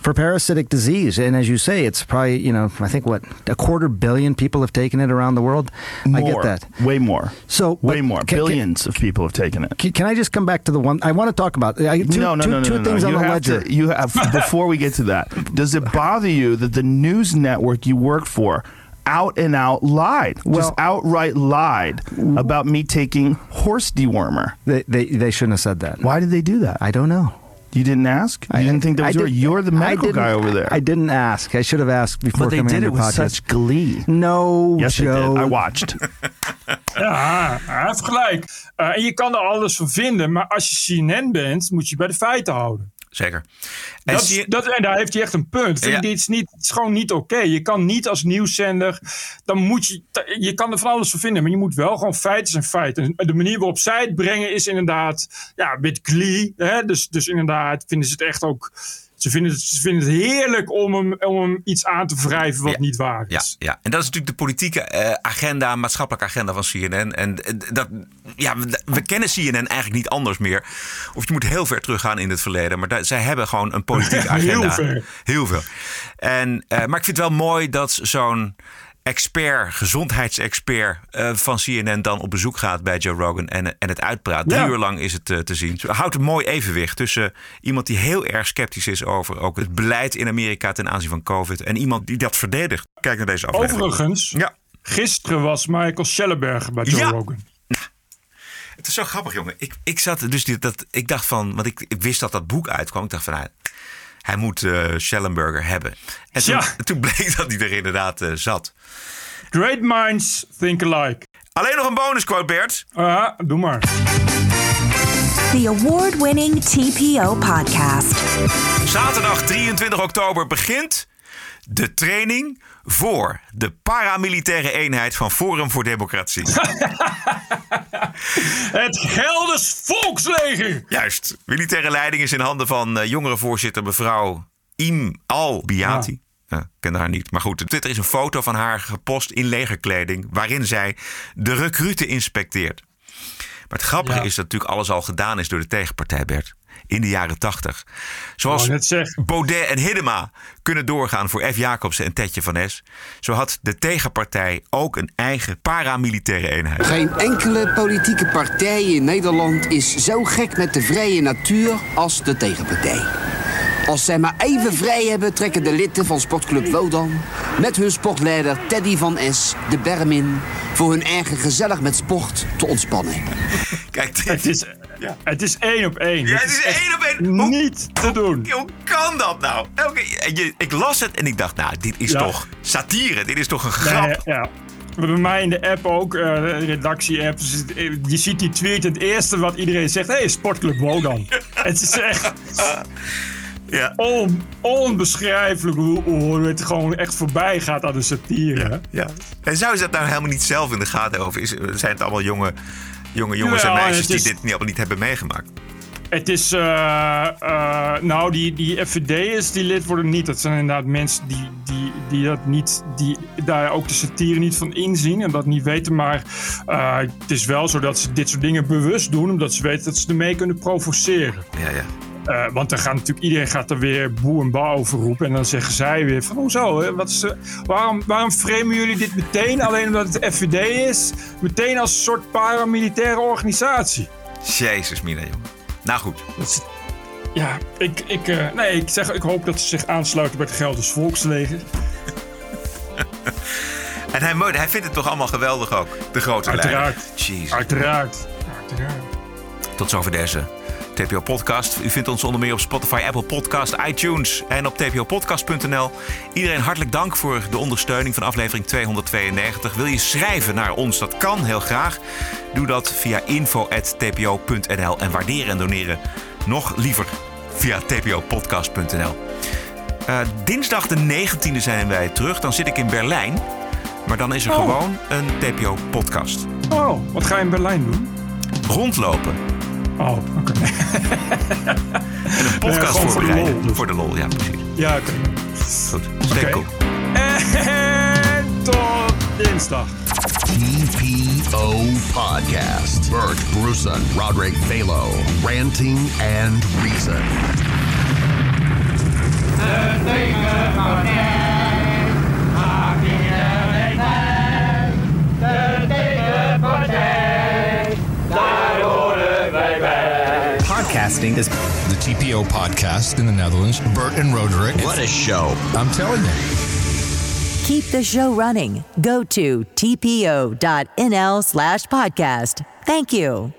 for parasitic disease, and as you say, it's probably you know I think what a quarter billion people have taken it around the world. I get that. Way more. So Way more. can- can- Billions of people have taken it. Can, can I just come back to the one I want to talk about? I, two, no, no, two- no, no, two no, things no. on you the ledger. To, you have before we get to that. Does it bother you that the news network you work for out and out lied, just outright lied about me taking horse dewormer? They, they they shouldn't have said that. Why did they do that? I don't know. You didn't ask. You didn't think that was your, you're the medical guy over there. I didn't ask. I should have asked before but they coming did on it with podcast. such glee. No, Yes, they Joe. did. I watched. (laughs) Ja, hij heeft gelijk. Eh, en je kan er alles van vinden, maar als je CNN bent, moet je bij de feiten houden. Zeker. En Dat, je- en daar heeft hij echt een punt. Ja. Dit, is niet, het is gewoon niet oké. Je kan niet als nieuwszender, dan moet je, je kan er van alles van vinden, maar je moet wel gewoon feiten zijn feiten. En de manier waarop zij het brengen is inderdaad, ja, met glee. Hè? Dus, dus inderdaad vinden ze het echt ook, ze vinden het, ze vinden het heerlijk om hem, om hem iets aan te wrijven wat niet waar Ja, is. ja, en dat is natuurlijk de politieke eh, agenda, maatschappelijke agenda van CNN. En eh, dat, ja, we, we kennen CNN eigenlijk niet anders meer. Of je moet heel ver teruggaan in het verleden. Maar zij hebben gewoon een politieke (laughs) Heel agenda. ver. Heel veel. En, eh, maar ik vind het wel mooi dat zo'n expert, gezondheidsexpert eh, van CNN dan op bezoek gaat bij Joe Rogan en, en het uitpraat. Drie Ja. uur lang is het eh, te zien. Houdt een mooi evenwicht tussen iemand die heel erg sceptisch is over ook het beleid in Amerika ten aanzien van COVID en iemand die dat verdedigt. Kijk naar deze aflevering. Overigens, Ja. gisteren was Michael Schellenberg bij Joe Ja. Rogan. Het is zo grappig, jongen. Ik, ik zat dus die- dat, ik dacht van, want ik, ik wist dat dat boek uitkwam. Ik dacht van, nou, hij moet eh Schellenberger hebben. En toen, Ja. (laughs) toen bleek dat hij er inderdaad eh, zat. Great minds think alike. Alleen nog een bonusquote, Bert. Ah, doe maar. The award winning TPO podcast. Zaterdag 23 oktober begint de training voor de paramilitaire eenheid van Forum voor Democratie. (laughs) Het Gelders Volksleger. Juist. Militaire leiding is in handen van eh, jongerenvoorzitter mevrouw Im Al-Biati. Ja, ik ken haar niet. Maar goed, op Twitter is een foto van haar gepost in legerkleding... waarin zij de recruten inspecteert. Maar het grappige Ja. is dat natuurlijk alles al gedaan is door de tegenpartij, Bert. In de jaren tachtig. Zoals. Baudet en Hiddema kunnen doorgaan voor F. Jacobsen en Tetje van Es. Zo had de tegenpartij ook een eigen paramilitaire eenheid. Geen enkele politieke partij in Nederland is zo gek met de vrije natuur als de tegenpartij. Als zij maar even vrij hebben, trekken de leden van Sportclub Wodan met hun sportleider Teddy van S de berm in voor hun eigen gezellig met sport te ontspannen. Kijk, dit, Het is, het is één op één. Ja, Dit het is één op één. Niet te doen. Hoe kan dat nou? Elke, en je, ik las het en ik dacht, nou, dit is Ja. toch satire. Dit is toch een Nee, grap. ja. Bij mij in de app ook, eh, de redactie-app. dus het- Je ziet die tweet. Het eerste wat iedereen zegt: hé, hey, Sportclub Wodan. (laughs) het is echt Ja. on, onbeschrijfelijk hoe, hoe het gewoon echt voorbij gaat aan de satire. Ja. En zou je dat nou helemaal niet zelf in de gaten hebben? Of is, zijn het allemaal jonge, jonge jongens en meisjes die is- dit niet, allemaal niet hebben meegemaakt? Het is, eh, eh, nou, die, die FVD'ers die lid worden niet. Dat zijn inderdaad mensen die, die, die, dat niet, die daar ook de satire niet van inzien en dat niet weten. Maar eh, het is wel zo dat ze dit soort dingen bewust doen, omdat ze weten dat ze ermee kunnen provoceren. Ja, ja. Eh, want dan gaat natuurlijk iedereen gaat er weer boe en ba over roepen. En dan zeggen zij weer van hoezo? Hè? Wat is, waarom, waarom framen jullie dit meteen, alleen omdat het FVD is, meteen als een soort paramilitaire organisatie? Jezus, Mina, jongen. Nou goed. Is- ja, ik, ik, eh, nee, ik, zeg, ik hoop dat ze zich aansluiten bij het Gelders Volksleger. (laughs) En hij, hij vindt het toch allemaal geweldig ook, de grote leider. Uiteraard. Jeez. Uiteraard. Uiteraard. Tot zover deze TPO-podcast. U vindt ons onder meer op Spotify, Apple Podcast, iTunes en op tpopodcast.nl. Iedereen hartelijk dank voor de ondersteuning van aflevering 292. Wil je schrijven naar ons? Dat kan heel graag. Doe dat via info.tpo.nl en waarderen en doneren nog liever via tpopodcast.nl. Eh, dinsdag de 19e zijn wij terug. Dan zit ik in Berlijn. Maar dan is er Oh. gewoon een TPO-podcast. Oh, wat ga je in Berlijn doen? Rondlopen. Oh, oké. (laughs) En een podcast gewoon voor de lol dus. Voor de lol, ja, precies. Ja, oké. Goed. Stay cool. En tot dinsdag. TPO Podcast. Bert Bruson, Roderick Balo, Ranting and Reason. Podcasting is the TPO podcast in the Netherlands. Bert and Roderick. What a show. I'm telling you. Keep the show running. Go to tpo.nl slash podcast. Thank you.